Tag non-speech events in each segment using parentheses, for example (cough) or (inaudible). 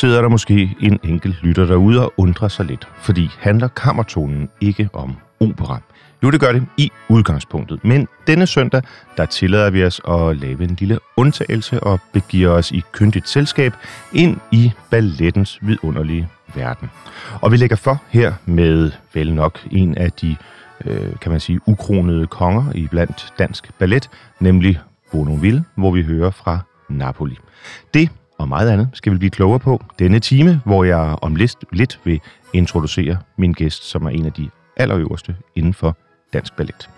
Sidder der måske en enkelt lytter derude og undrer sig lidt, fordi handler kammertonen ikke om opera. Jo, det gør det i udgangspunktet. Men denne søndag, der tillader vi os at lave en lille undtagelse og begiver os i kyndigt selskab ind i ballettens vidunderlige verden. Og vi lægger for her med vel nok en af de, øh, kan man sige, ukronede konger i blandt dansk ballet, nemlig Bournonville, hvor vi hører fra Napoli. Det og meget andet skal vi blive klogere på denne time, hvor jeg om lidt, lidt vil introducere min gæst, som er en af de allerøverste inden for dansk ballet.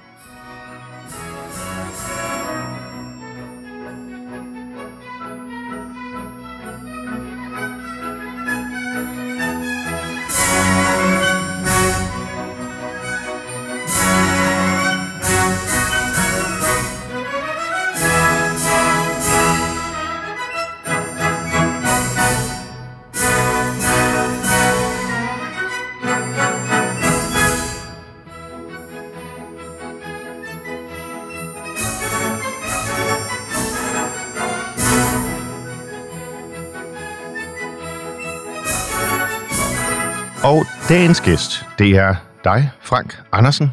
Dagens gæst, det er dig, Frank Andersen,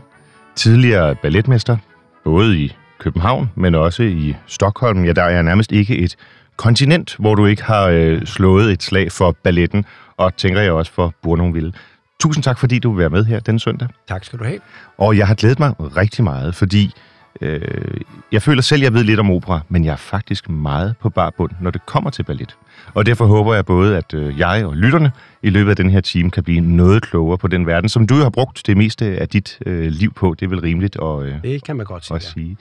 tidligere balletmester, både i København, men også i Stockholm. Ja, der er nærmest ikke et kontinent, hvor du ikke har øh, slået et slag for balletten, og tænker jeg også for Bournonville. Tusind tak, fordi du vil være med her den søndag. Tak skal du have. Og jeg har glædet mig rigtig meget, fordi øh, jeg føler selv, jeg ved lidt om opera, men jeg er faktisk meget på bar bund, når det kommer til ballet. Og derfor håber jeg både, at øh, jeg og lytterne i løbet af den her time kan blive noget klogere på den verden, som du har brugt det meste af dit øh, liv på. Det er vel rimeligt at, øh, Det kan man godt sige. at sige.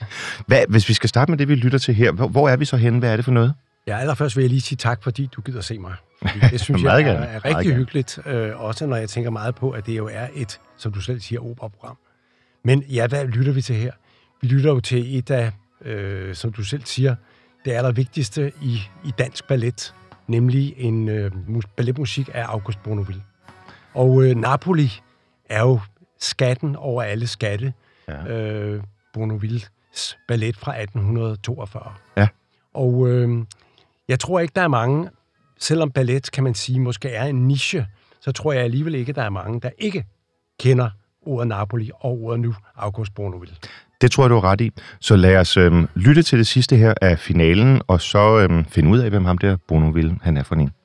Hvad, hvis vi skal starte med det, vi lytter til her, hvor, hvor er vi så henne? Hvad er det for noget? Ja, allerførst vil jeg lige sige tak, fordi du gider se mig. (laughs) Fordi det synes jeg Meget er, er Meget rigtig gerne. hyggeligt, øh, også når jeg tænker meget på, at det jo er et, som du selv siger, operaprogram. Men ja, hvad lytter vi til her? Vi lytter jo til et af, øh, som du selv siger, det allervigtigste i, i dansk ballet, nemlig en øh, mus- balletmusik af August Bournonville. Og øh, Napoli er jo skatten over alle skatte. Ja. Øh, Bournonvilles ballet fra 1842. Ja. Og øh, jeg tror ikke, der er mange, selvom ballet, kan man sige, måske er en niche, så tror jeg alligevel ikke, der er mange, der ikke kender ordet Napoli og ordet nu August Bournonville. Det tror jeg, du har ret i. Så lad os øhm, lytte til det sidste her af finalen, og så øhm, finde ud af, hvem ham der Bruno Ville han er for en.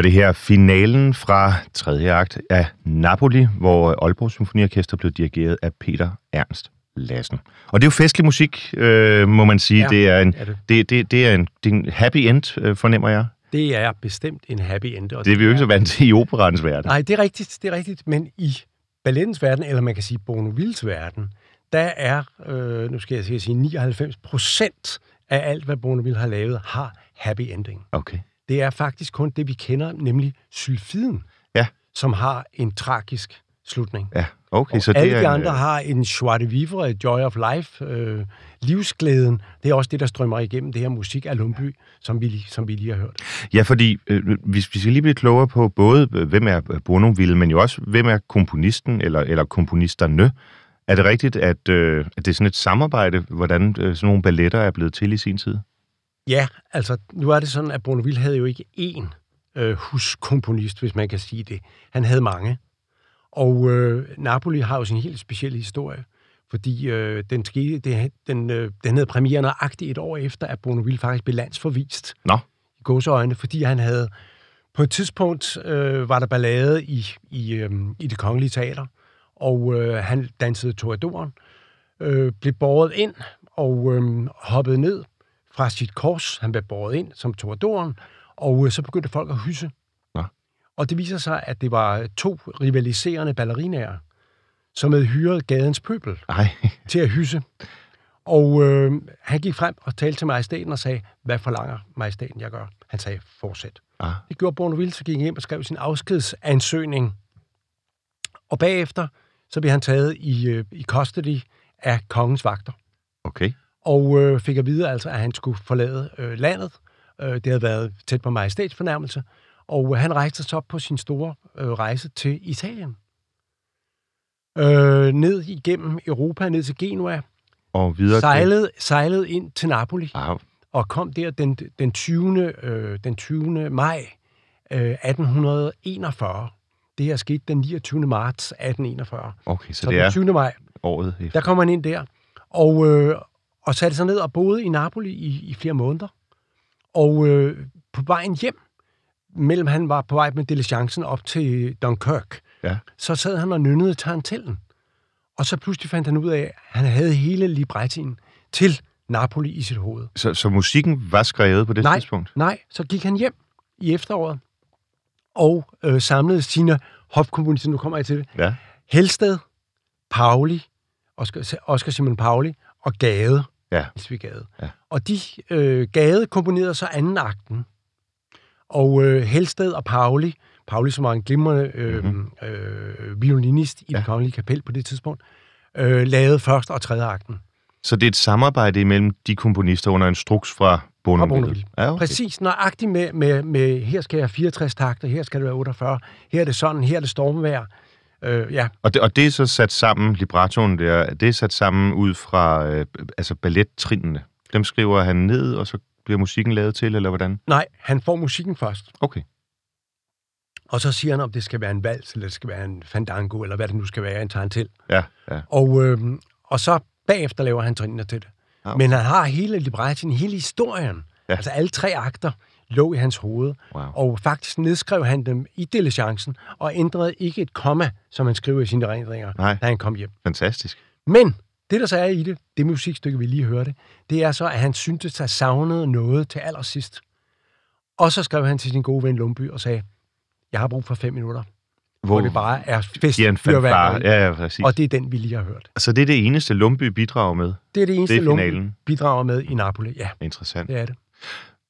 Det her finalen fra tredje akt af Napoli, hvor Aalborg Symfoniorkester blev dirigeret af Peter Ernst Lassen. Og det er jo festlig musik, øh, må man sige. Ja, det, er en, er det. det, det, det, er en, det er en happy end, øh, fornemmer jeg. Det er bestemt en happy end. Og Det er vi jo ikke så vant til i operans verden. Nej, det er rigtigt, det er rigtigt. Men i ballettens verden, eller man kan sige Bournonvilles verden, der er, øh, nu skal jeg sige- sige, 99 procent af alt, hvad Bournonville har lavet, har happy ending. Okay. Det er faktisk kun det, vi kender, nemlig sylfiden, Ja. som har en tragisk slutning. Ja, okay. Og så det alle er de en, andre øh, har en joie de vivre, joy of life, øh, livsglæden. Det er også det, der strømmer igennem det her musik af Lumby, som vi, som vi lige har hørt. Ja, fordi øh, vi, vi skal lige blive klogere på både, øh, hvem er Bournonville, men jo også, hvem er komponisten eller, eller komponisterne. Er det rigtigt, at, øh, at det er sådan et samarbejde, hvordan øh, sådan nogle balletter er blevet til i sin tid? Ja, altså nu er det sådan, at Bournonville havde jo ikke én øh, huskomponist, hvis man kan sige det. Han havde mange. Og øh, Napoli har jo sin helt specielle historie, fordi øh, den, skete, det, den, øh, den havde premiere nøjagtigt et år efter, at Bonneville faktisk blev landsforvist. Nå. I gåseøjne, fordi han havde... På et tidspunkt øh, var der ballade i, i, øh, i det kongelige teater, og øh, han dansede toreadoren, øh, blev båret ind og øh, hoppede ned fra sit kors. Han blev båret ind som toreadoren, og øh, så begyndte folk at hysse. Nå. Og det viser sig, at det var to rivaliserende ballerinaer, som havde hyret gadens pøbel Ej, (laughs) til at hysse. Og øh, han gik frem og talte til majestaten og sagde, hvad forlanger majestaten, jeg gør? Han sagde, fortsæt. ah, Det gjorde Bournonville, så gik han hjem og skrev sin afskedsansøgning. Og bagefter, så blev han taget i, øh, i custody af kongens vagter. okay. Og øh, fik at vide, altså, at han skulle forlade øh, landet. Øh, det havde været tæt på majestætsfornærmelse. Og øh, han rejste sig op på sin store øh, rejse til Italien. Øh, ned igennem Europa, ned til Genua, Og videre sejlede, sejlede ind til Napoli til... Ah, og kom der den, den, 20. Øh, den 20. maj øh, 1841. Det her skete den 29. marts 1841. okay, så, Så det den er 20. maj, året efter. der kom han ind der, og, øh, og satte sig ned og boede i Napoli i, i flere måneder. Og øh, på vejen hjem, mellem han var på vej med diligencen op til Dunkirk, Ja. så sad han og nynnede tarantellen. Og så pludselig fandt han ud af, at han havde hele librettien til Napoli i sit hoved. Så, så musikken var skrevet på det Nej. tidspunkt? Nej, så gik han hjem i efteråret og øh, samlede sine hofkomponister, nu kommer jeg til det, Ja. Helsted, Pauli, Oscar, Oscar Simon Pauli og Gade. Ja. Nielsvig Gade. Ja. Og de øh, Gade komponerede så anden akten. Og øh, Helsted og Pauli, Pauli som var en glimrende øh, Mhm. mm-hmm. øh, violinist i ja. Det kongelige kapel på det tidspunkt, øh, lavede første og tredje akten. Så det er et samarbejde imellem de komponister under instruks fra Bournonville? Bournonville. Ja, okay. Præcis, nøjagtigt med, med, med, her skal jeg have 64 takter, her skal det være 48, her er det sådan, her er det stormvejr. Øh, ja, Og det, og det er så sat sammen, librettoen der, det er sat sammen ud fra øh, altså ballettrinene. Dem skriver han ned, og så bliver musikken lavet til, eller hvordan? nej, han får musikken først, Okay. og så siger han, om det skal være en vals, eller det skal være en fandango, eller hvad det nu skal være, en tarantel. Ja, ja. Og, øh, og så bagefter laver han trinene til det. Ah, okay. Men han har hele librettien, hele historien, ja. altså alle tre akter, lå i hans hoved. Wow. Og faktisk nedskrev han dem i diligencen, og ændrede ikke et komma, som han skriver i sine erindringer, Nej. da han kom hjem. Fantastisk. Men det, der så er i det, det musikstykke, vi lige hørte, det er så, at han syntes, at savnede noget til allersidst. Og så skrev han til sin gode ven Lumby og sagde, jeg har brug for fem minutter, hvor, hvor det bare er fest. fanfare. Ja, ja, præcis. Og det er den, vi lige har hørt. Så det er det eneste, Lumby bidrager med. Det er det eneste, Det er Lumby bidrager med i Napoli. Ja, Interessant. det er det.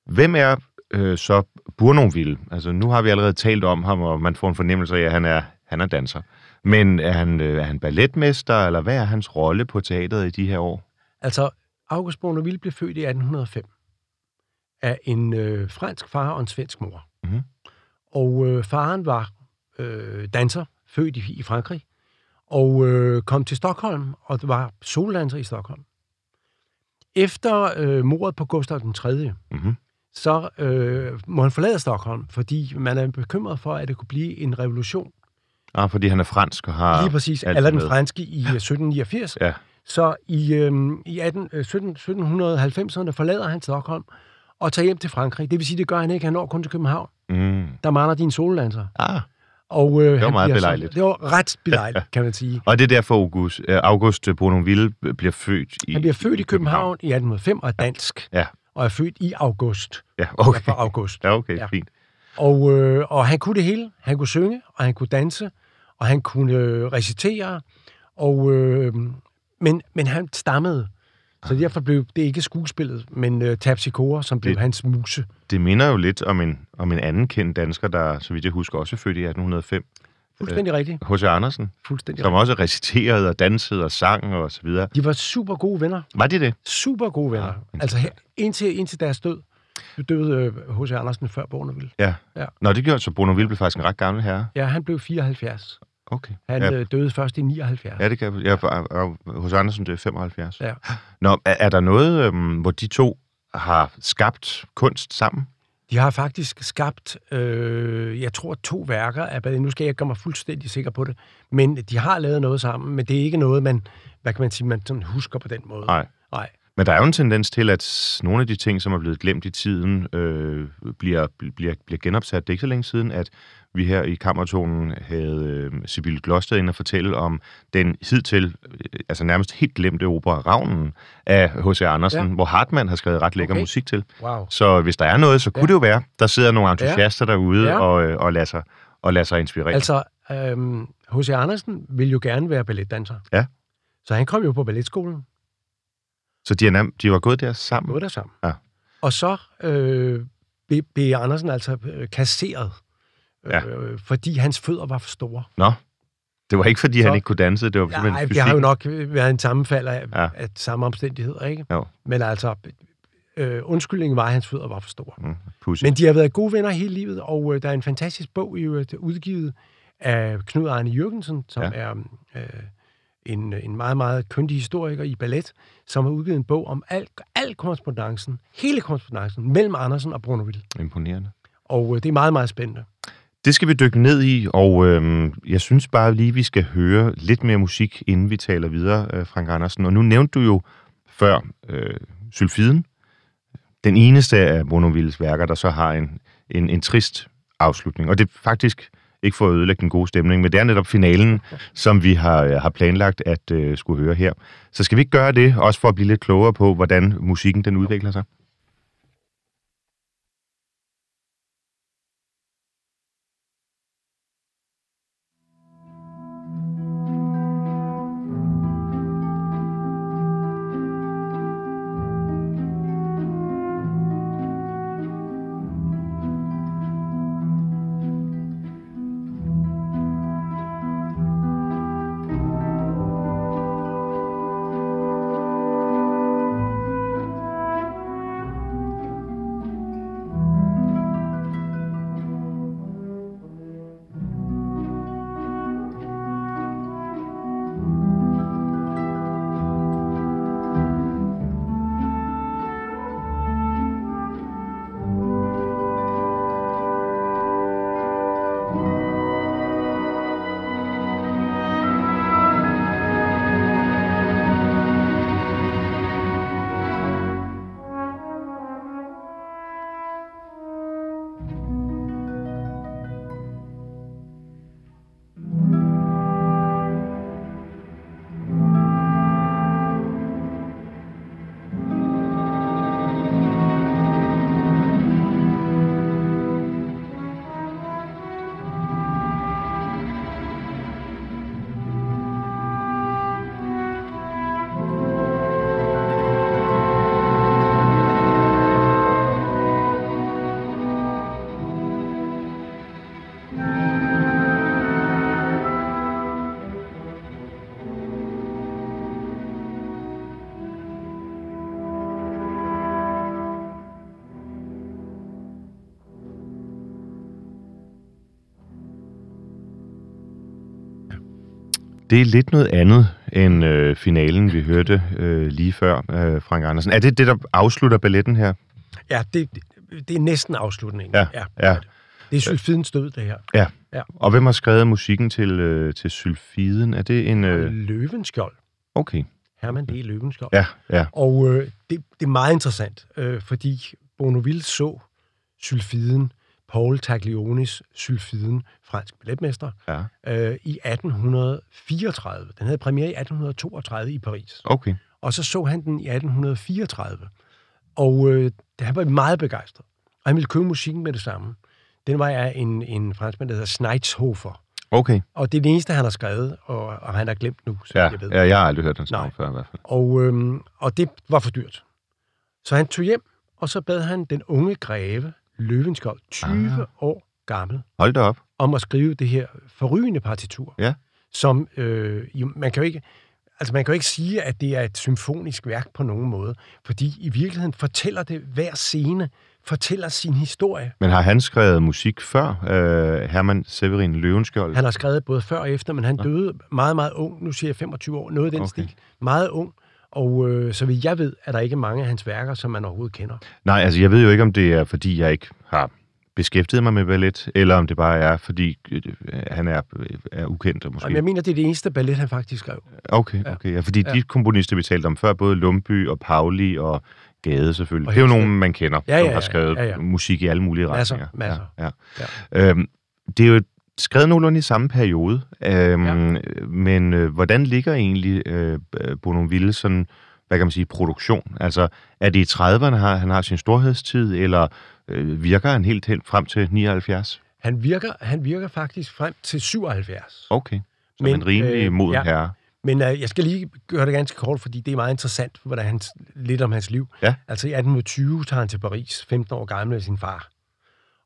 Hvem er øh, så Bournonville? Altså, nu har vi allerede talt om ham, og man får en fornemmelse af, at han er, han er danser. Men er han, øh, er han balletmester, eller hvad er hans rolle på teateret i de her år? Altså, August Bournonville blev født i 1805 af en øh, fransk far og en svensk mor. Mhm. Og øh, faren var øh, danser, født i, i Frankrig, og øh, kom til Stockholm, og var soldanser i Stockholm. Efter øh, mordet på Gustav den 3., Mm-hmm. Så øh, må han forlade Stockholm, fordi man er bekymret for, at det kunne blive en revolution. Ah, fordi han er fransk og har... Lige præcis, eller den franske i øh, 1789. Ja, Så i, øhm, i 18, øh, 17, 1790'erne forlader han Stockholm og tager hjem til Frankrig. Det vil sige, det gør han ikke. Han når kun til København. mm. Der mangler din soldanser. ah. Og, øh, var han meget belejligt. Så, det var ret belejligt, (laughs) kan man sige. Og det er derfor, August, øh, August Bournonville bliver født i Han bliver født i København i 1805 og er dansk. Ja. Og er født i august. Ja, Okay. okay. For august. Ja, okay, Ja. fint. Og, øh, og han kunne det hele. Han kunne synge, og han kunne danse, og han kunne øh, recitere. Og, øh, men, men han stammede. Så derfor blev det ikke skuespillet, men øh, Tapsicora, som blev Det- hans muse. Det minder jo lidt om en, om en anden kendt dansker, der, så vidt jeg husker, også er født i 1805. Fuldstændig rigtigt. H.C. Andersen, Fuldstændig som også reciterede og dansede og sang og så videre. De var super gode venner. Var det det? Super gode venner. Ja, Ja, altså her, indtil, indtil deres død. Nu døde H.C. Andersen før Borneville. Ja. Ja. Nå, det gjorde så Bournonville blev faktisk en ret gammel herre. Ja, han blev 74. Okay. Han ja, ja. døde først i 79. ja, det kan jeg. Ja, hos Andersen, er 75. Ja. Nå, er, er der noget, øhm, hvor de to har skabt kunst sammen? De har faktisk skabt, øh, jeg tror, to værker af. Nu skal jeg gøre mig fuldstændig sikker på det, men de har lavet noget sammen, men det er ikke noget, man, hvad kan man sige, man sådan husker på den måde. Nej. Nej. Men der er jo en tendens til, at nogle af de ting, som er blevet glemt i tiden, øh, bliver, bliver, bliver genopsat. Det er ikke så længe siden, at vi her i Kammertonen havde øh, Sibylle Gloster ind og fortælle om den hidtil, øh, altså nærmest helt glemte opera Ravnen af H.C. Andersen, ja. hvor Hartmann har skrevet ret lækker Okay. musik til. Wow. Så hvis der er noget, så kunne Ja. det jo være, der sidder nogle entusiaster derude Ja. og, øh, og, lader sig, og lader sig inspirere. Altså, øhm, H.C. Andersen ville jo gerne være balletdanser. Ja. Så han kom jo på balletskolen, Så de, er nem, de var gået der sammen? gået der sammen. Ja. Og så øh, blev B. Andersen altså øh, kasseret, Ja. øh, fordi hans fødder var for store. Nå, det var ikke, fordi Så- han ikke kunne danse, det var simpelthen Nej, det har jo nok været en sammenfald af, Ja. ja. af samme omstændigheder, ikke? Jo. Men altså, øh, undskyldningen var, at hans fødder var for store. Mm. Men de har været gode venner hele livet, og øh, der er en fantastisk bog i øvrigt udgivet af Knud Arne Jørgensen, som Ja. ja. er øh, en, en meget, meget køndig historiker i ballet, som har udgivet en bog om al, al korrespondancen, hele korrespondancen mellem Andersen og Bruno Ville. Imponerende. Og øh, det er meget, meget spændende. Det skal vi dykke ned i, og øhm, jeg synes bare lige, vi skal høre lidt mere musik, inden vi taler videre, øh, Frank Andersen. Og nu nævnte du jo før øh, Sylfiden, den eneste af Bonovilles værker, der så har en, en, en trist afslutning. Og det er faktisk ikke for at ødelægge den gode stemning, men det er netop finalen, som vi har, øh, har planlagt at øh, skulle høre her. Så skal vi ikke gøre det, også for at blive lidt klogere på, hvordan musikken den udvikler sig? Det er lidt noget andet end øh, finalen, vi hørte øh, lige før, øh, Frank Andersen. Er det det, der afslutter balletten her? Ja, det, det, er næsten afslutningen. Ja, ja. ja. Det er sylfidens død, det her. Ja. Ja. Og hvem har skrevet musikken til, øh, til Sylfiden? Er det en... Øh... Løvenskjold. Okay. Herman D. Løvenskjold. Ja, ja. Og øh, det, det er meget interessant, øh, fordi Bonneville så sylfiden, Paul Taglionis sylfiden, fransk balletmester, ja. øh, i 1834. Den havde premiere i 1832 i Paris. Okay. Og så så han den i 1834. Og øh, det, han var meget begejstret. Og han ville købe musikken med det samme. Den var af en, en franskmand, der hedder Schneitshofer. Okay. Og det er det eneste, han har skrevet, og, og han har glemt nu, så Ja, jeg ved. ja, jeg har aldrig hørt den Nej. før i hvert fald. Og, øhm, og det var for dyrt. Så han tog hjem, og så bad han den unge greve, Løvenskjold, 20 Ah. år gammel, Hold da op. om at skrive det her forrygende partitur. Ja. Som, øh, man kan jo ikke... Altså, man kan jo ikke sige, at det er et symfonisk værk på nogen måde, fordi i virkeligheden fortæller det hver scene, fortæller sin historie. Men har han skrevet musik før? Øh, Herman Severin Løvenskjold? Han har skrevet både før og efter, men han døde meget, meget ung. Nu siger jeg 25 år, noget af den okay. stil. Meget ung. Og øh, så vidt jeg ved, er der ikke mange af hans værker, som man overhovedet kender. Nej, altså jeg ved jo ikke, om det er, fordi jeg ikke har beskæftiget mig med ballet, eller om det bare er, fordi øh, han er, er ukendt måske. Jamen, jeg mener, det er det eneste ballet, han faktisk skrev. Okay, okay. Ja, fordi ja. de komponister, vi talte om før, både Lumby og Pauli og Gade selvfølgelig, Og det er jo nogen, man kender, Ja, som ja, har ja, skrevet ja, ja. musik i alle mulige Masser, retninger. masser. Ja, ja. Øhm, det er jo skrevet nogenlunde i samme periode, øhm, ja. men øh, hvordan ligger egentlig øh, Bournonville sådan, hvad kan man sige, produktion? Altså, er det i 30'erne, har, han har sin storhedstid, eller øh, virker han helt, helt frem til 79? Han virker, han virker faktisk frem til 77. Okay, som Men, en rimelig øh, moden ja. herre. Men øh, jeg skal lige gøre det ganske kort, fordi det er meget interessant, hvordan han, lidt om hans liv. Ja. Altså i 1820 tager han til Paris, 15 år gammel med sin far.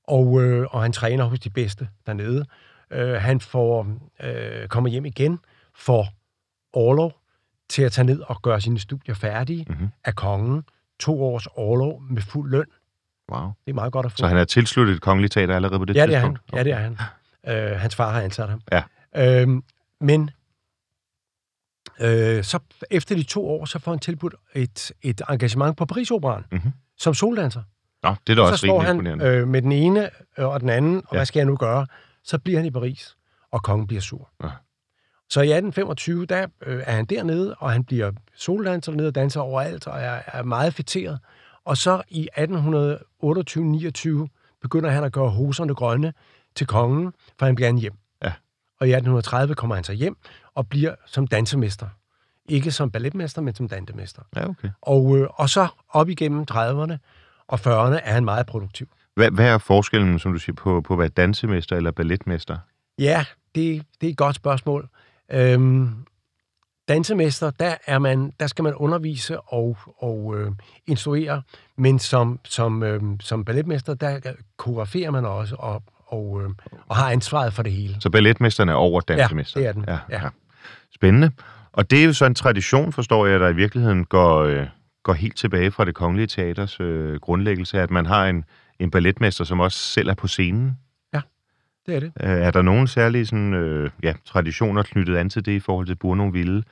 Og, øh, og han træner hos de bedste dernede. Øh, han får, øh, kommer hjem igen, får overlov til at tage ned og gøre sine studier færdige Mhm. af kongen. To års overlov med fuld løn. Wow. Det er meget godt at få. Så han er tilsluttet et kongeligt teater allerede på det Ja, det er han. tidspunkt? Ja, det er han. Øh, hans far har ansat ham. Ja. Øhm, men øh, så efter de to år, så får han tilbudt et, et engagement på Paris-operan Mhm. som soldanser. Nå, det er da Og så også står rimelig han imponerende. øh, med den ene øh, og den anden, og Ja. hvad skal jeg nu gøre? Så bliver han i Paris, og kongen bliver sur. Ja. Så i 1825, der øh, er han dernede, og han bliver soldanser nede og danser overalt, og er, er meget fætteret. Og så i 1828-29 begynder han at gøre hoserne grønne til kongen, for han bliver gerne hjem. Ja. Og i 1830 kommer han så hjem og bliver som dansemester. Ikke som balletmester, men som dansemester. Ja, okay. Og, øh, og så op igennem 30'erne og 40'erne er han meget produktiv. Hvad, hvad er forskellen, som du siger, på, på at være dansemester eller balletmester? Ja, det, det er et godt spørgsmål. Øhm, dansemester, der, er man, der skal man undervise og, og øh, instruere, men som, som, øh, som balletmester, der koreograferer man også og, og, øh, og har ansvaret for det hele. Så balletmesteren er over dansemesteren? det er den. Ja, Ja. ja. Spændende. Og det er jo så en tradition, forstår jeg, der i virkeligheden går, øh, går helt tilbage fra det kongelige teaters øh, grundlæggelse, at man har en, en balletmester, som også selv er på scenen. Det er det. Øh, er der nogen særlige sådan, øh, ja, traditioner knyttet an til det i forhold til Bournonville?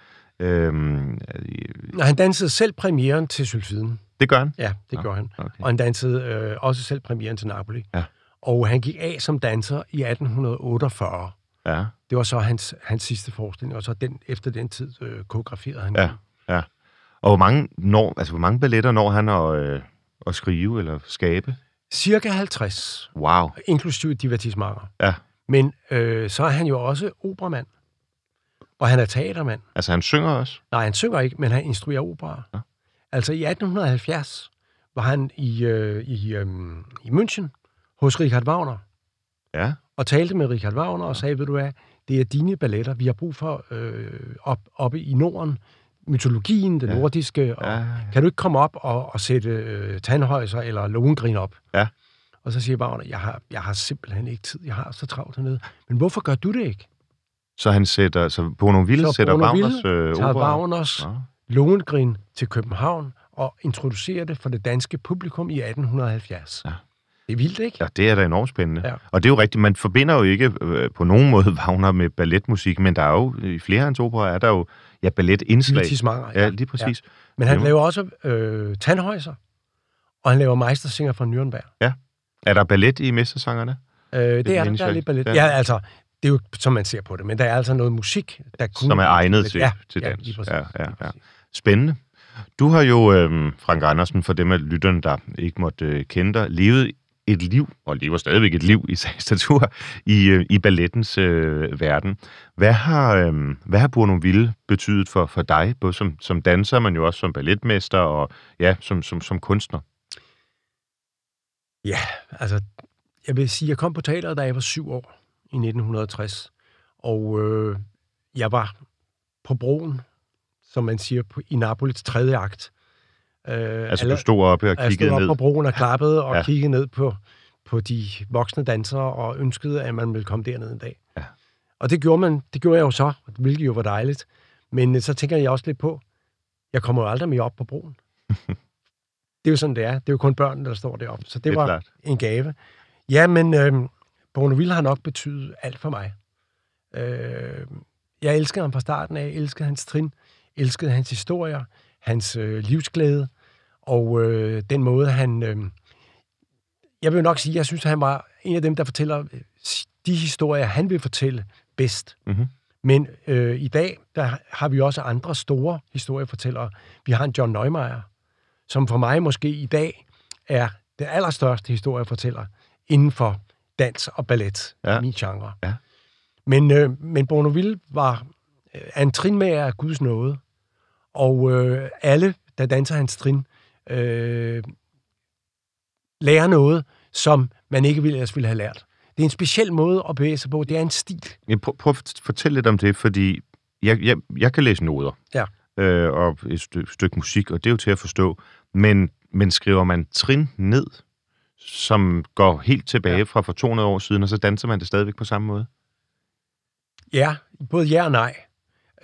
Øhm, øh, Og han dansede selv premieren til Sylfiden. det gør han? Ja, det Nå, gjorde han. Okay. Og han dansede øh, også selv premieren til Napoli. Ja. Og han gik af som danser i 1848. Ja, Det var så hans, hans sidste forestilling, og så den, efter den tid øh, koreograferede han. Ja. ja. Og hvor mange, når, altså, hvor mange balletter når han at, øh, at skrive eller skabe? Cirka 50, Wow. inklusive divertissementer. Ja. Men øh, så er han jo også operamand, og han er teatermand. Altså, han synger også? Nej, han synger ikke, men han instruerer opera. Ja. Altså i 1870 var han i, øh, i, øh, i München hos Richard Wagner, Ja. og talte med Richard Wagner og sagde, ved du hvad, det er dine balletter, vi har brug for øh, op, oppe i Norden, mytologien, den Ja. ja. nordiske, og Ja, ja. kan du ikke komme op og, og sætte øh, Tandhøjser eller Lohengrin op? Ja. Og så siger Wagner, jeg har, jeg har simpelthen ikke tid, jeg har så travlt hernede. Men hvorfor gør du det ikke? Så han sætter, så Bournonville Så sætter Bournonville Wagners øh, Tager opera? Wagners Ja. Lohengrin til København og introducerer det for det danske publikum i 1870. Ja. Det er vildt, ikke? Ja, det er da enormt spændende. Ja. Og det er jo rigtigt, man forbinder jo ikke øh, på nogen måde (laughs) Wagner med balletmusik, men der er jo, i flere af hans operer er der jo ja, balletindslag. Divertissementer, Ja, lige præcis. Men han Jo. laver også øh, Tandhøjser, og han laver Meistersinger fra Nürnberg. Er der ballet i Mestersangerne? Øh, det er der, der er lidt ballet. Ja. Ja. ja, altså, det er jo, som man ser på det, men der er altså noget musik, der kunne... Som er egnet til, ja, til ja, dans. lige præcis. Ja, ja, ja. Spændende. Du har jo, øh, Frank Andersen, for dem af lytterne, der ikke måtte øh, kende dig, levet et liv, og lever stadigvæk et liv i (laughs) statur, i, øh, i ballettens øh, verden. Hvad har, øh, hvad har Bournonville betydet for, for dig, både som, som danser, men jo også som balletmester og ja, som, som, som kunstner? Ja, altså, jeg vil sige, jeg kom på teateret, da jeg var syv år i 1960, og øh, jeg var på broen, som man siger, på, i Napolis tredje akt. Øh, Altså, du stod oppe og jeg kiggede stod op ned. på broen og klappede og Ja. kiggede ned på, på de voksne dansere og ønskede, at man ville komme derned en dag. Ja. Og det gjorde, man, det gjorde jeg jo så, hvilket jo var dejligt. Men øh, så tænker jeg også lidt på, jeg kommer jo aldrig mere op på broen. (laughs) det er jo sådan, det er. Det er jo kun børn, der står deroppe. Så det, Det var klart. en gave. Ja, men øh, Bournonville har nok betydet alt for mig. Øh, jeg elskede ham fra starten af. Jeg elskede hans trin. Elskede hans historier. hans øh, livsglæde, og øh, den måde, han... Øh, jeg vil nok sige, jeg synes, han var en af dem, der fortæller øh, de historier, han vil fortælle bedst. Mhm. Men øh, i dag, der har vi også andre store historiefortællere. Vi har en John Neumeier, som for mig måske i dag er den allerstørste historiefortæller inden for dans og ballet, Ja. min genre. Ja. Men, øh, men Bournonville var øh, en trinmager af Guds nåde, og øh, alle, der danser hans trin, øh, lærer noget, som man ikke ville, ellers ville have lært. Det er en speciel måde at bevæge sig på. Det er en stil. Jeg prøv, prøv at fortælle lidt om det, fordi jeg, jeg, jeg kan læse noder. Ja. Øh, og et stykke, stykke musik, og det er jo til at forstå. Men, men skriver man trin ned, som går helt tilbage ja. Fra for 200 år siden, og så danser man det stadigvæk på samme måde? Ja, både ja og nej.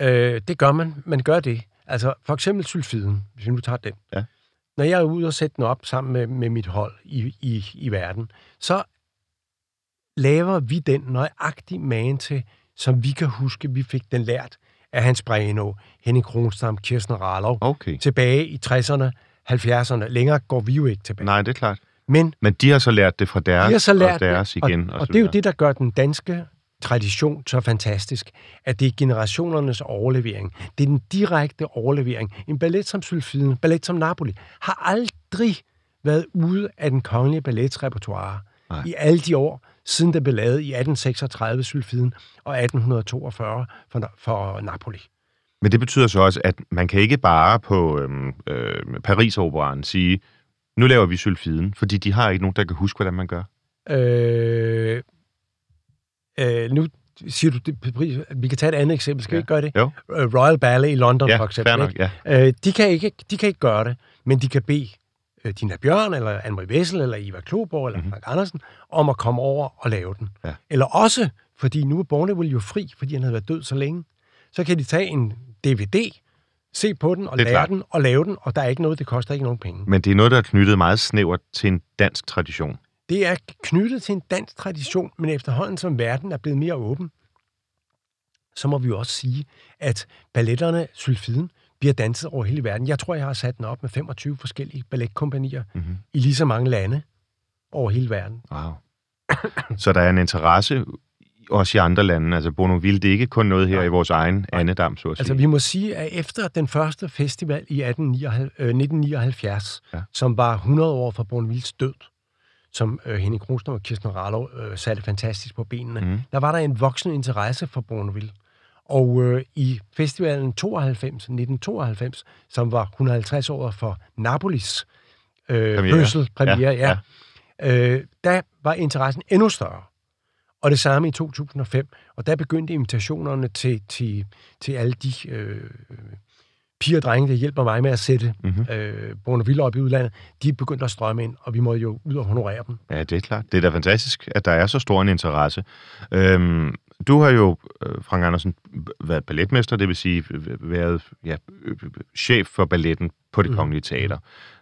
Øh, det gør man. Man gør det. Altså, for eksempel sulfiden, hvis vi nu tager den. Ja. Når jeg er ude og sætter den op sammen med, med mit hold i, i, i verden, så laver vi den nøjagtig magen til, som vi kan huske, vi fik den lært af Hans Breno, Henning Kronstam, Kirsten Rarlov, Okay. tilbage i 60'erne, 70'erne. Længere går vi jo ikke tilbage. Nej, det er klart. Men Men de har så lært det fra deres, de har så lært og deres det, igen. og, Og, og det er jo det, der gør den danske tradition så fantastisk, at det er generationernes overlevering. Det er den direkte overlevering. En ballet som Sylfiden, ballet som Napoli, har aldrig været ude af den kongelige balletsrepertoire Nej. i alle de år, siden det blev lavet i 1836 Sylfiden og 1842 for, for Napoli. Men det betyder så også, at man kan ikke bare på øhm, øh, Paris-operaen sige, nu laver vi sylfiden, fordi de har ikke nogen, der kan huske, hvordan man gør. Øh, øh, nu siger du, det, vi kan tage et andet eksempel. Skal Ja. vi ikke gøre det? Jo. Øh, Royal Ballet i London, Ja, for eksempel. nok, ja. Øh, de, kan ikke, de kan ikke gøre det, men de kan bede øh, Dina Bjørn, eller Anne-Marie Vessel, eller Ivar Kloborg, eller Mhm. Frank Andersen, om at komme over og lave den. Ja. Eller også, fordi nu er Borneville jo fri, fordi han havde været død så længe, så kan de tage en DVD, se på den og lære klart. den og lave den, og der er ikke noget, det koster ikke nogen penge. Men det er noget, der er knyttet meget snævert til en dansk tradition. Det er knyttet til en dansk tradition, men efterhånden som verden er blevet mere åben, så må vi jo også sige, at balletterne, sylfiden, bliver danset over hele verden. Jeg tror, jeg har sat den op med 25 forskellige balletkompanier Mm-hmm. i lige så mange lande over hele verden. Wow. Så der er en interesse også i andre lande. Altså Bournonville, det er ikke kun noget her Nej. i vores egen andedam, så at sige. Altså, vi må sige, at efter den første festival i 1879, øh, 1979, Ja. ja. som var 100 år fra Bournevilles død, som øh, Henning Krusner og Kirsten Rarlov øh, satte fantastisk på benene, Mhm. der var der en voksende interesse for Bourneville. Og øh, i festivalen 92, 1992, som var 150 år for Napolis øh, Premiere. premiere, Ja, ja, ja. Øh, der var interessen endnu større. Og det samme i 2005. Og der begyndte invitationerne til, til, til alle de øh, piger og drenge, der hjælper mig med at sætte Mhm. øh, Bourneville op i udlandet, de er begyndt at strømme ind, og vi må jo ud og honorere dem. Ja, det er klart. Det er da fantastisk, at der er så stor en interesse. Øhm, du har jo, øh, Frank Andersen, været balletmester, det vil sige været ja, øh, chef for balletten på det Mhm. kongelige teater.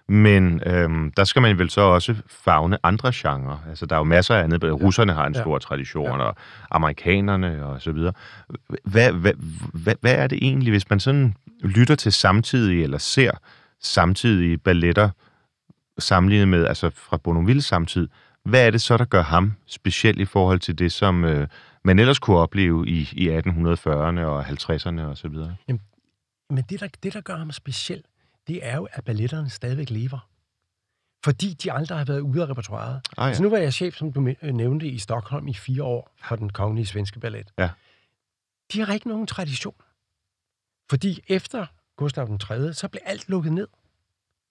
Men øhm, der skal man vel så også fagne andre genrer. Altså, der er jo masser af andet. Russerne har en Ja. stor tradition, Ja. og amerikanerne og så videre. Hvad, hvad, hvad, hvad er det egentlig, hvis man sådan lytter til samtidige, eller ser samtidige balletter sammenlignet med, altså fra Bournonvilles samtid, hvad er det så, der gør ham speciel i forhold til det, som øh, man ellers kunne opleve i, i 1840'erne og 50'erne og så videre? Men det der, det, der gør ham speciel, det er jo, at balletterne stadigvæk lever. Fordi de aldrig har været ude af repertoireet. Ah, Ja. Altså nu var jeg chef, som du nævnte, i Stockholm i fire år for den kongelige svenske ballet. Ja. De har ikke nogen tradition. Fordi efter Gustav den 3., så blev alt lukket ned.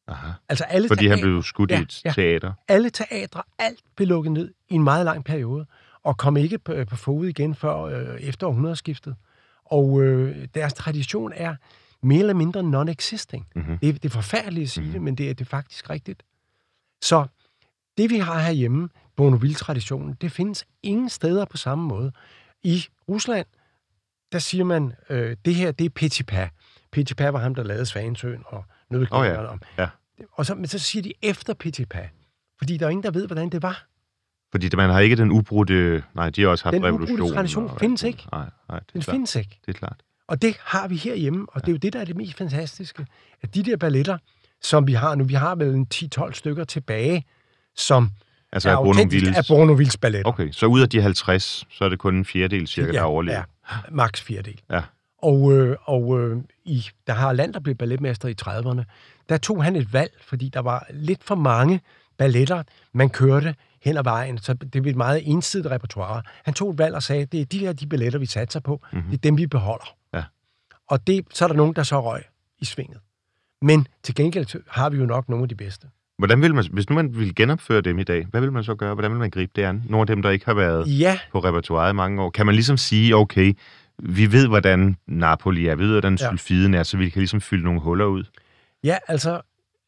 Aha. Altså alle, Fordi han teater, blev skudt Ja, i et ja. teater. alle teatre, alt blev lukket ned i en meget lang periode, og kom ikke på, på fod igen før øh, efter århundredeskiftet. Og øh, deres tradition er mere eller mindre non-existing. Mm-hmm. Det, det er forfærdeligt at sige Mhm. det, men det er, det er faktisk rigtigt. Så det, vi har herhjemme, Bournonville-traditionen, det findes ingen steder på samme måde. I Rusland, der siger man, øh, det her, det er Petipa. Petipa var ham, der lavede Svanesøen og Nødknækkeren. Åh om. ja. Og så, men så siger de efter Petipa. Fordi der er ingen, der ved, hvordan det var. Fordi man har ikke den ubrudte... Nej, de har også haft Den ubrudte revolution. tradition og- findes ikke. Nej, nej, det Den klart. findes ikke. Det er klart. Og det har vi herhjemme, og det er jo det, der er det mest fantastiske. At de der balletter, som vi har nu, vi har vel en 10-12 stykker tilbage, som Altså er af autentisk Bournonvilles... af Bournonvilles balletter. Okay, så ud af de 50, så er det kun en fjerdedel cirka, der overlever. Ja, max fjerdedel. Ja. Og, øh, og øh, i, der har land, der blev balletmester i 30'erne, der tog han et valg, fordi der var lidt for mange balletter, man kørte hen ad vejen, så det blev et meget ensidigt repertoire. Han tog et valg og sagde, det er de her de balletter, vi satser på, mm-hmm. det er dem, vi beholder. Og det, så er der nogen, der så røg i svinget. Men til gengæld har vi jo nok nogle af de bedste. Hvordan vil man, hvis nu man ville genopføre dem i dag, hvad vil man så gøre? Hvordan vil man gribe det an? Nogle af dem, der ikke har været Ja, på repertoireet i mange år. Kan man ligesom sige, okay, vi ved, hvordan Napoli er, vi ved, hvordan Ja. sulfiden er, så vi kan ligesom fylde nogle huller ud. Ja, altså,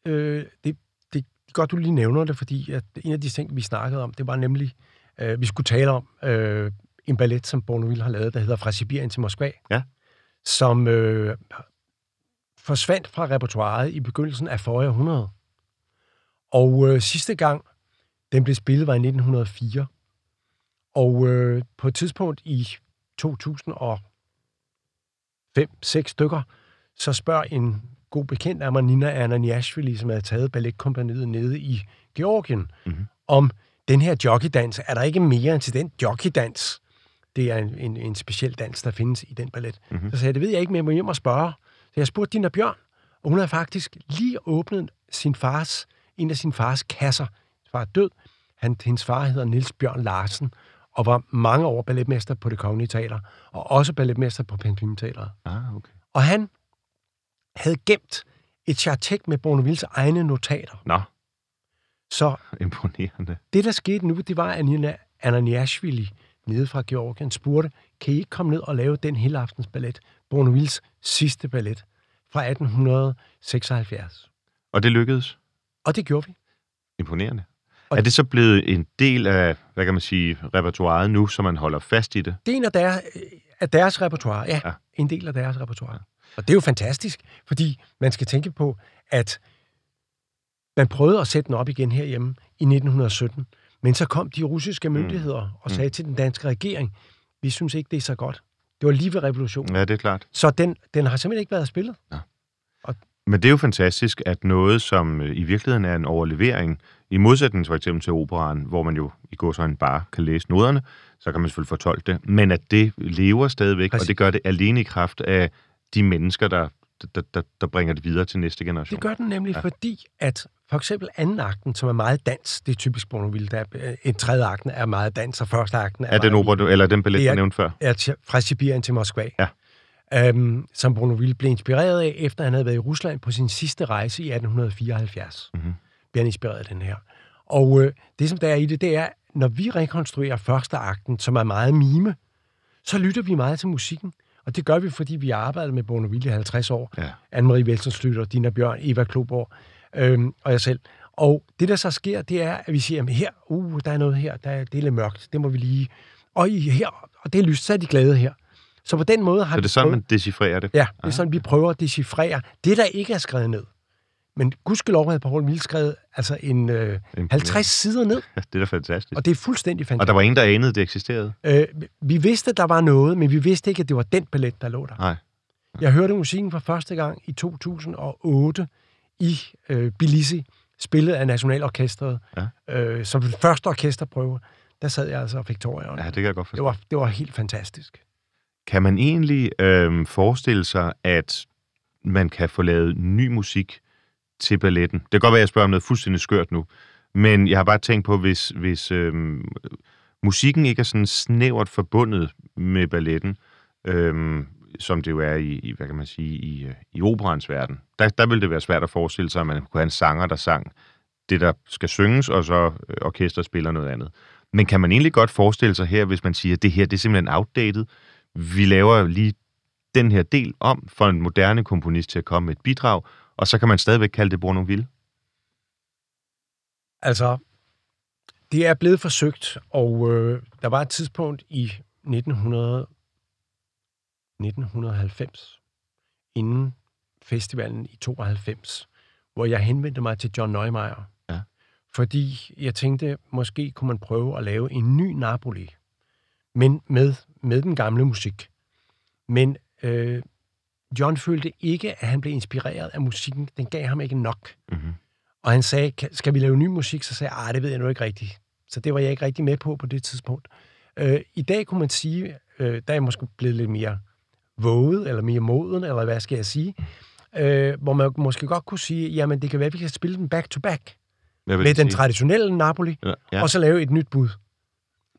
øh, det, det er godt, du lige nævner det, fordi at en af de ting, vi snakkede om, det var nemlig, øh, vi skulle tale om øh, en ballet, som Bournonville har lavet, der hedder Fra Sibirien til Moskva, Ja. Som øh, forsvandt fra repertoireet i begyndelsen af forrige århundrede. Og øh, sidste gang, den blev spillet, var i 1904. Og øh, på et tidspunkt i 2005-6 stykker, så spørger en god bekendt af mig, Nina Ananiashvili, som havde taget balletkompaniet nede i Georgien, Mhm. om den her jockeydans. Er der ikke mere end til den jockeydans? Det er en, en, en speciel dans, der findes i den ballet. Mhm. Mm-hmm. Så sagde jeg, det ved jeg ikke, men jeg må hjem og spørge. Så jeg spurgte Dina Bjørn, og hun havde faktisk lige åbnet sin fars, en af sin fars kasser. Hendes far er død. Han, hendes far hedder Niels Bjørn Larsen, og var mange år balletmester på det Kongelige Teater, og også balletmester på Pantomimeteateret. Ah, okay. Og han havde gemt et chartek med Bournevilles egne notater. Nå, Så (laughs) imponerende. det, der skete nu, det var, at Nina Ananiashvili nede fra Georgien spurgte, kan I ikke komme ned og lave den hele aftens ballet, Bournevilles sidste ballet fra 1876? Og det lykkedes. Og det gjorde vi. Imponerende. Og- er det så blevet en del af, hvad kan man sige, repertoireet nu, så man holder fast i det? Det er en af deres, af deres repertoire. Ja, Ja. ja, en del af deres repertoire. Og det er jo fantastisk, fordi man skal tænke på, at man prøvede at sætte den op igen herhjemme i 1917, men så kom de russiske myndigheder og sagde til den danske regering, vi synes ikke, det er så godt. Det var lige ved revolutionen. Ja, det er klart. Så den, den har simpelthen ikke været spillet. Men det er jo fantastisk, at noget, som øh, i virkeligheden er en overlevering, i modsætning for eksempel til operaen, hvor man jo i går sådan bare kan læse noderne, så kan man selvfølgelig fortolke det, men at det lever stadigvæk, Præcis. og det gør det alene i kraft af de mennesker, der, der, der, der bringer det videre til næste generation. Det gør den nemlig, ja. fordi at for eksempel anden akten, som er meget dans, det er typisk Bournonville, der er, en tredje akten er meget dans, og første akten er, er den opera, du, eller den ballet, du nævnte før? er fra Sibirien til Moskva. Ja. Øhm, som Bournonville blev inspireret af, efter han havde været i Rusland på sin sidste rejse i 1874. Mhm. Bliver han inspireret af den her. Og øh, det, som der er i det, det er, når vi rekonstruerer første akten, som er meget mime, så lytter vi meget til musikken. Og det gør vi, fordi vi har arbejdet med Bournonville i 50 år. Ja. Anne-Marie Velsenslytter, Dina Bjørn, Eva Kloborg øhm, og jeg selv. Og det, der så sker, det er, at vi siger, at her, uh, der er noget her, der er, det er lidt mørkt, det må vi lige... Og i, her, og det er lyst, så er de glade her. Så på den måde har Så det er sådan, prøvet, man decifrerer det? Ja, det er sådan, vi prøver at decifrere det, der ikke er skrevet ned. Men gudskelov havde Paul Mille skrevet altså en øh, Imponerende. 50 sider ned, Ja, (laughs) det er da fantastisk. og det er fuldstændig Og fantastisk. der var ingen, der anede, det eksisterede? Øh, vi vidste, der var noget, men vi vidste ikke, at det var den ballet, der lå der. Nej. Jeg hørte musikken for første gang i 2008 i øh, Tbilisi, spillet af Nationalorkestret, Ja. øh, som den første orkesterprøve. Der sad jeg altså og fik tårer. Ja, det kan jeg godt forstå. det, var, det var helt fantastisk. Kan man egentlig øh, forestille sig, at man kan få lavet ny musik til balletten? Det kan godt være, at jeg spørger om noget fuldstændig skørt nu, men jeg har bare tænkt på, hvis, hvis øh, musikken ikke er sådan snævert forbundet med balletten, øh, som det jo er i, i hvad kan man sige, i, øh, i operans verden, der, der ville det være svært at forestille sig, at man kunne have en sanger, der sang det, der skal synges, og så øh, orkester spiller noget andet. Men kan man egentlig godt forestille sig her, hvis man siger, at det her det er simpelthen outdated, vi laver lige den her del om for en moderne komponist til at komme med et bidrag, og så kan man stadigvæk kalde det Bournonville. Altså, det er blevet forsøgt, og øh, der var et tidspunkt i 1900, 1990, inden festivalen i 92, hvor jeg henvendte mig til John Neumeier. Ja. Fordi jeg tænkte, måske kunne man prøve at lave en ny Napoli, men med, med den gamle musik. Men øh, John følte ikke, at han blev inspireret af musikken. Den gav ham ikke nok. Mm-hmm. Og han sagde, "Kan- skal vi lave ny musik? Så sagde jeg, "Ej, det ved jeg nu ikke rigtigt. Så det var jeg ikke rigtig med på på det tidspunkt. Øh, I dag kunne man sige, øh, der er jeg måske blevet lidt mere våget, eller mere moden, eller hvad skal jeg sige, øh, hvor man måske godt kunne sige, jamen det kan være, at vi kan spille den back-to-back vil med den sige? traditionelle Napoli, Ja, ja. ja. og så lave et nyt bud.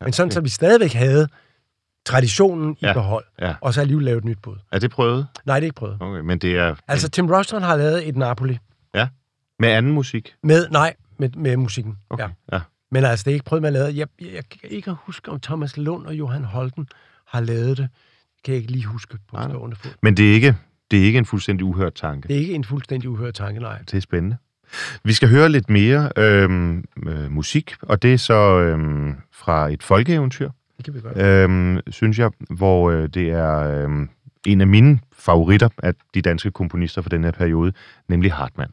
Men sådan, okay. så vi stadigvæk havde traditionen i Ja, behold, ja. og så alligevel lave et nyt bud. Er det prøvet? Nej, det er ikke prøvet. Okay, men det er Altså, Tim Ruston har lavet et Napoli med anden musik? med, nej, med, med musikken. Okay. Ja. ja. Men altså, det er ikke prøvet med at lave. Jeg, jeg, jeg kan ikke huske, om Thomas Lund og Johan Holten har lavet det. Kan jeg ikke lige huske på Nej, stående fod. Men det er ikke, det er ikke en fuldstændig uhørt tanke. Det er ikke en fuldstændig uhørt tanke, nej. Det er spændende. Vi skal høre lidt mere øhm, øh, musik, og det er så øhm, fra et folkeeventyr, Det kan vi gøre. øhm, synes jeg, hvor øh, det er øhm, en af mine favoritter af de danske komponister fra den her periode, nemlig Hartmann.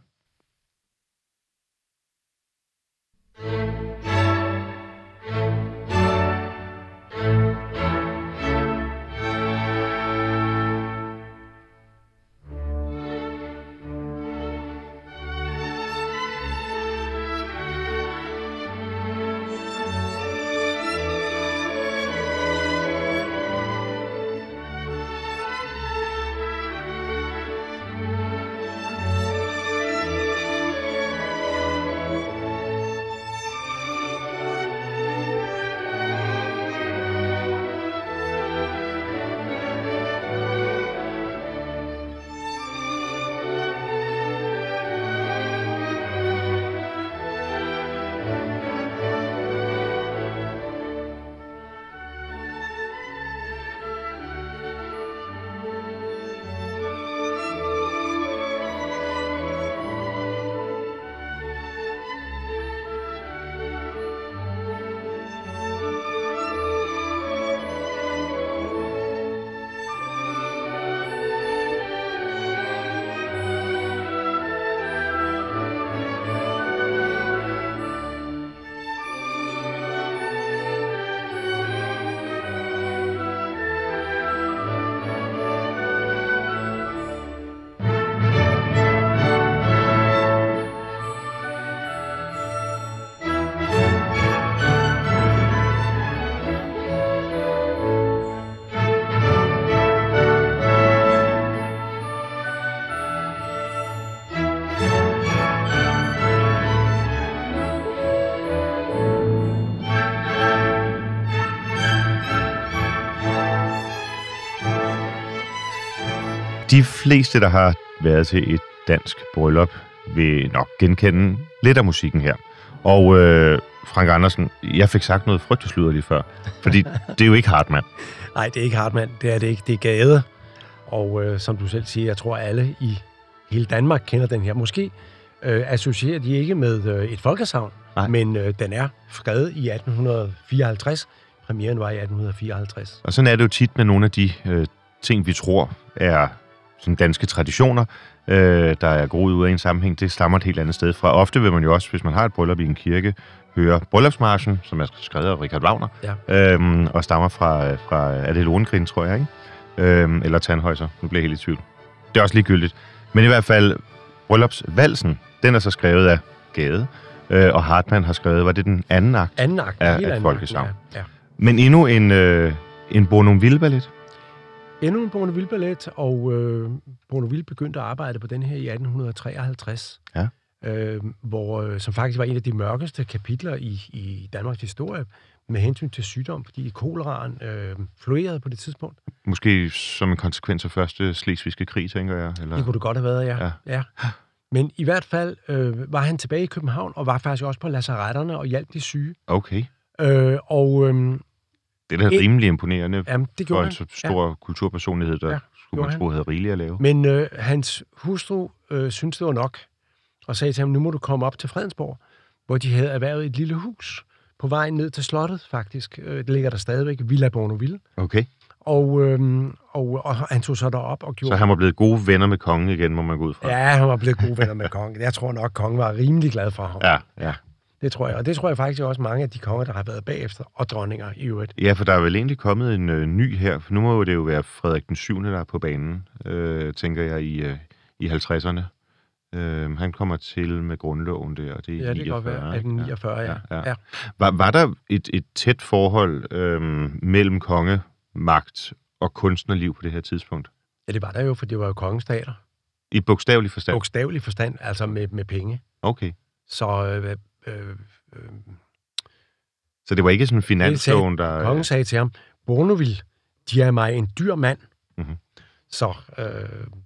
De fleste, der har været til et dansk bryllup, vil nok genkende lidt af musikken her. Og øh, Frank Andersen, jeg fik sagt noget frygtesludder lige før, fordi (laughs) det er jo ikke Hartmann. Nej, det er ikke Hartmann. Det er det ikke. Det er Gade. Og øh, som du selv siger, jeg tror, alle i hele Danmark kender den her. Måske øh, associerer de ikke med øh, et folkesavn, Nej. men øh, den er skrevet i 1854. Premieren var i 1854. Og sådan er det jo tit med nogle af de øh, ting, vi tror er sådan danske traditioner, øh, der er groet ud af en sammenhæng. Det stammer et helt andet sted fra. Ofte vil man jo også, hvis man har et bryllup i en kirke, høre Bryllupsmarchen, som er skrevet af Richard Wagner, Ja. øhm, og stammer fra, fra er det Lohengrin, tror jeg, ikke? Øhm, eller Tandhøjser. Nu bliver jeg helt i tvivl. Det er også ligegyldigt. Men i hvert fald, Bryllupsvalsen, den er så skrevet af Gade, øh, og Hartmann har skrevet, var det den anden akt? Anden akt. Af- af akt, Ja, ja. Men endnu en, øh, en Bournonville-ballet. Endnu en Bournonville ballet, og øh, Bournonville begyndte at arbejde på den her i 1853. Ja. Øh, hvor, øh, som faktisk var en af de mørkeste kapitler i, i Danmarks historie med hensyn til sygdom, fordi koleraen øh, floreede på det tidspunkt. Måske som en konsekvens af første slesvigske krig, tænker jeg. Eller? Det kunne det godt have været, ja. Ja. ja. Men i hvert fald øh, var han tilbage i København, og var faktisk også på lazaretterne og hjalp de syge. Okay. Øh, og øh, Det er da rimelig imponerende jamen, det for en så stor ja. kulturpersonlighed, der Ja, skulle man han. tro havde rigeligt at lave. Men øh, hans hustru øh, syntes, det var nok, og sagde til ham, nu må du komme op til Fredensborg, hvor de havde erhvervet et lille hus på vejen ned til slottet, faktisk. Øh, det ligger der stadigvæk, Villa Bournonville. Okay. Og, øh, og, og han tog så derop og gjorde... Så han var blevet gode venner med kongen igen, må man gå ud fra. Ja, han var blevet gode venner med kongen. Jeg tror nok, kongen var rimelig glad for ham. Ja, ja. Det tror jeg. Og det tror jeg faktisk også mange af de konger, der har været bagefter, og dronninger i øvrigt. Ja, for der er vel egentlig kommet en øh, ny her. For nu må det jo være Frederik den 7., der er på banen, øh, tænker jeg, i, øh, i 50'erne. Øh, han kommer til med grundloven der, og det er Ja, det kan godt være. 49, ikke? 1849, ja. Ja, ja. ja. ja. Var, var der et, et tæt forhold øh, mellem kongemagt og kunstnerliv på det her tidspunkt? Ja, det var der jo, for det var jo kongestater. I bogstavelig forstand? Bogstavelig forstand, altså med, med penge. Okay. Så øh, øh, øh, Så det var ikke sådan finansloven, der... kongen sagde til ham, Bournonville, de er mig en dyr mand. Mhm. Så øh,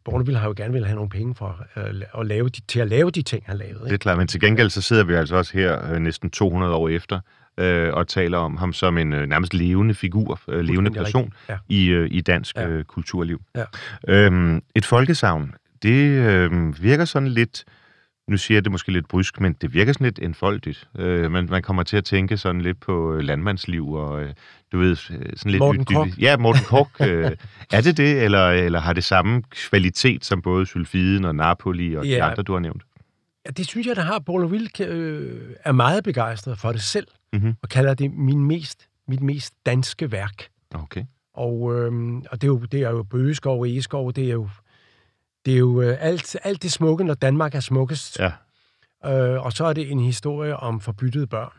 Bournonville har jo gerne vil have nogle penge for øh, at lave de, til at lave de ting, han lavede. Det er Ikke? klart, men til gengæld så sidder vi altså også her øh, næsten 200 år efter øh, og taler om ham som en øh, nærmest levende figur, øh, levende person. Ja. i, øh, i dansk Ja. øh, kulturliv. Ja. Øhm, et folkesavn, det øh, virker sådan lidt, nu siger jeg det måske lidt brysk, men det virker sådan lidt enfoldigt. Øh, man, man kommer til at tænke sådan lidt på øh, landmandsliv og øh, du ved, øh, sådan lidt... Morten Korch. Ja, Morten Kork. Øh, (laughs) er det det, eller, eller har det samme kvalitet som både Sylfiden og Napoli og de Ja. andre, du har nævnt? Ja, det synes jeg, der har. Bournonville øh, er meget begejstret for det selv, Mhm. og kalder det min mest, mit mest danske værk. Okay. Og, øhm, og det, er jo, det er jo bøgeskov og egeskov, det er jo, det er jo øh, alt, alt det smukke, når Danmark er smukkest. Ja. Øh, og så er det en historie om forbyttede børn.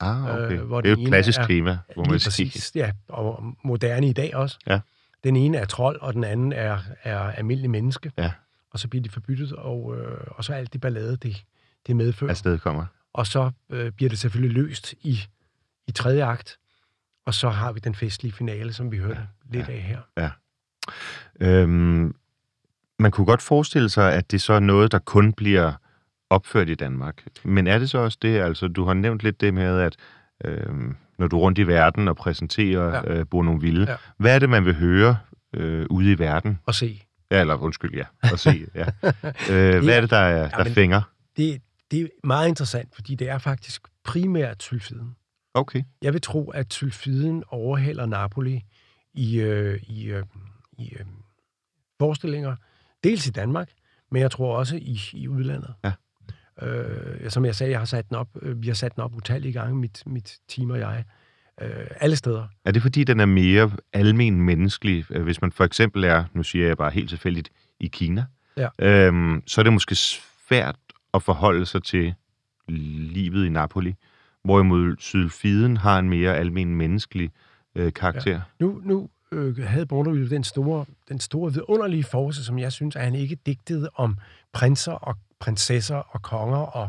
Ah, okay. Øh, hvor det er jo et klassisk er- tema, må man sige. præcis, ja. Og moderne i dag også. Ja. Den ene er trold, og den anden er, er almindelig menneske. Ja. Og så bliver de forbyttet, og, øh, og så alt det ballade, det, det medfører. Afsted kommer. Og så øh, bliver det selvfølgelig løst i, i tredje akt. Og så har vi den festlige finale, som vi hørte ja. lidt af her. Øhm, man kunne godt forestille sig, at det så er noget, der kun bliver opført i Danmark. Men er det så også det? Altså, du har nævnt lidt det med, at øhm, når du er rundt i verden og præsenterer Ja. ja. øh, Bournonville, Ja. hvad er det, man vil høre øh, ude i verden? Og se. Ja, eller undskyld, ja. Og se, ja. (laughs) øh, hvad er det, der, er, der men- fænger? Det, det er meget interessant, fordi det er faktisk primært sylfiden. Okay. Jeg vil tro, at sylfiden overhælder Napoli i, øh, i, øh, i øh, forestillinger, dels i Danmark, men jeg tror også i, i udlandet. Ja. Øh, som jeg sagde, jeg har sat den op, øh, vi har sat den op utallige gange, mit, mit team og jeg. Øh, alle steder. Er det fordi, den er mere almen menneskelig? Øh, Hvis man for eksempel er, nu siger jeg bare helt tilfældigt, i Kina, Ja. øhm, så er det måske svært at forholde sig til livet i Napoli, hvorimod Sylfiden har en mere almen menneskelig øh, karakter. Ja. Nu, nu øh, havde Bournonville den store, den store vidunderlige force, som jeg synes, at han ikke digtede om prinser og prinsesser og konger og...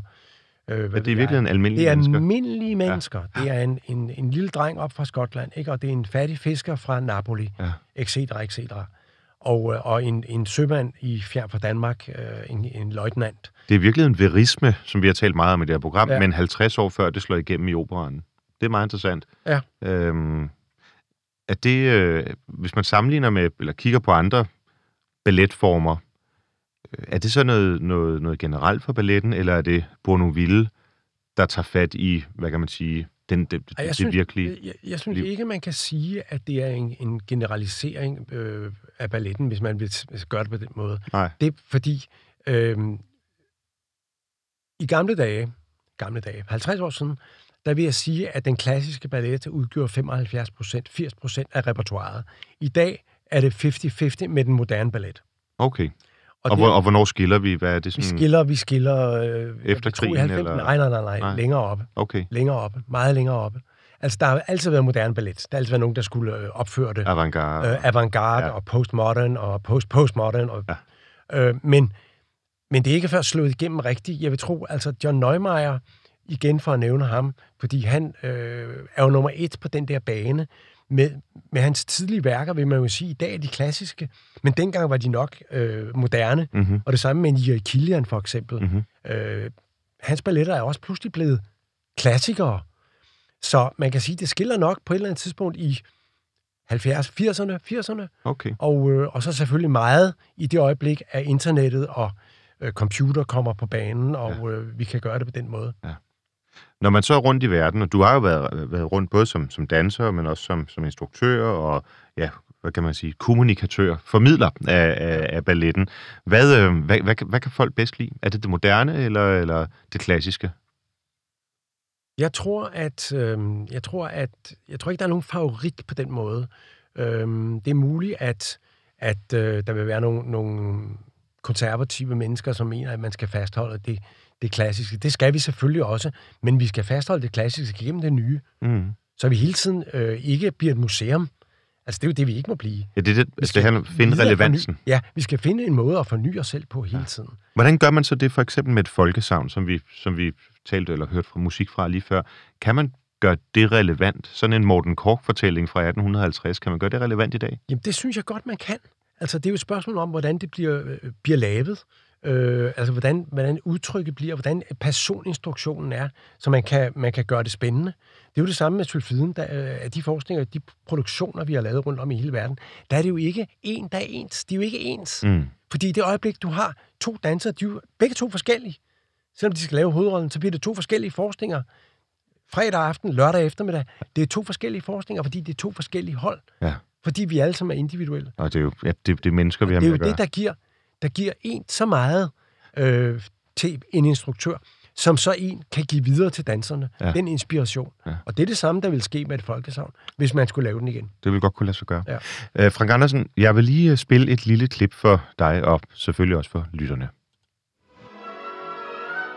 Øh, hvad det er virkelig en almindelig Det er mennesker. almindelige mennesker. Ja. Det er en, en, en lille dreng op fra Skotland, ikke? og det er en fattig fisker fra Napoli, Ja. etc., etc. Og, øh, og en, en sømand i fjern fra Danmark, øh, en, en løjtnant. Det er virkelig en verisme, som vi har talt meget om i det her program, Ja. men 50 år før det slår igennem i operaen. Det er meget interessant. Ja. Øhm, er det, øh, hvis man sammenligner med, eller kigger på andre balletformer, øh, er det så noget, noget, noget generelt for balletten, eller er det Bournonville, der tager fat i, hvad kan man sige, den, det, det, Ej, jeg det synes, virkelige... Jeg, jeg synes liv. ikke, man kan sige, at det er en, en generalisering øh, af balletten, hvis man vil gøre det på den måde. Nej. Det er fordi, øh, i gamle dage, gamle dage, 50 år siden, der vil jeg sige, at den klassiske ballet udgjorde 75 procent, 80 procent af repertoireet. I dag er det 50-50 med den moderne ballet. Okay. Og, Og, hvor, og hvornår skiller vi? Hvad er det vi sådan? skiller, vi skiller... Øh, Efter krigen, 90'erne. eller? Nej, nej, nej, nej, Nej. længere oppe. Okay. Længere oppe. Meget længere oppe. Altså, der har altid været moderne ballet. Der har altid været nogen, der skulle øh, opføre det. Avantgarde. øh, avantgarde Ja. og postmodern og post-postmodern. Og, Ja. øh, men, men det er ikke før slået igennem rigtigt. Jeg vil tro, altså John Neumeier, igen for at nævne ham, fordi han øh, er jo nummer et på den der bane. Med, med hans tidlige værker, vil man jo sige, i dag er de klassiske, men dengang var de nok øh, moderne. Mm-hmm. Og det samme med Nier Kilian for eksempel. Mhm. Øh, hans balletter er også pludselig blevet klassikere. Så man kan sige, det skiller nok på et eller andet tidspunkt i 70, 80'erne, 80'erne, Okay. og, øh, og så selvfølgelig meget i det øjeblik, at internettet og øh, computer kommer på banen, og ja. øh, vi kan gøre det på den måde. Når man så er rundt i verden, og du har jo været, været rundt både som, som danser, men også som, som instruktør og, ja, hvad kan man sige, kommunikatør, formidler af, af, af balletten. Hvad, øh, hvad, hvad, kan- hvad kan folk bedst lide? Er det det moderne eller, eller det klassiske? Jeg tror, at øh, jeg tror, at jeg tror ikke, der er nogen favorit på den måde. Øh, det er muligt, at, at øh, der vil være nogle, nogle konservative mennesker, som mener, at man skal fastholde det, det klassiske. Det skal vi selvfølgelig også, men vi skal fastholde det klassiske gennem det nye. Mm. Så vi hele tiden øh, ikke bliver et museum. Altså, det er jo det, vi ikke må blive. Ja, det er det, altså, det handler finde relevansen. Forny, ja, vi skal finde en måde at forny os selv på hele ja. tiden. Hvordan gør man så det for eksempel med et folkesavn, som vi, som vi talte eller hørte fra musik fra lige før? Kan man gøre det relevant? Sådan en Morten Kork-fortælling fra 1850, kan man gøre det relevant i dag? Jamen, det synes jeg godt, man kan. Altså, det er jo et spørgsmål om, hvordan det bliver, øh, bliver lavet. Øh, altså, hvordan, hvordan udtrykket bliver, hvordan personinstruktionen er, så man kan, man kan gøre det spændende. Det er jo det samme med sulfiden. Der, øh, af de forskninger, de produktioner, vi har lavet rundt om i hele verden, der er det jo ikke en, der er ens. De er jo ikke ens. Mm. Fordi i det øjeblik, du har to dansere, de er jo begge to forskellige. Selvom de skal lave hovedrollen, så bliver det to forskellige forskninger. Fredag aften, lørdag eftermiddag. Det er to forskellige forskninger, fordi det er to forskellige hold. Ja. Fordi vi alle sammen er individuelle. Og det er jo ja, det, det er mennesker, vi har Det er med jo at det, der giver, der giver en så meget øh, til en instruktør, som så en kan give videre til danserne. Ja. Den inspiration. Ja. Og det er det samme, der vil ske med et folkesavn, hvis man skulle lave den igen. Det vil godt kunne lade sig gøre. Ja. Øh, Frank Andersen, jeg vil lige øh, spille et lille klip for dig, og selvfølgelig også for lytterne.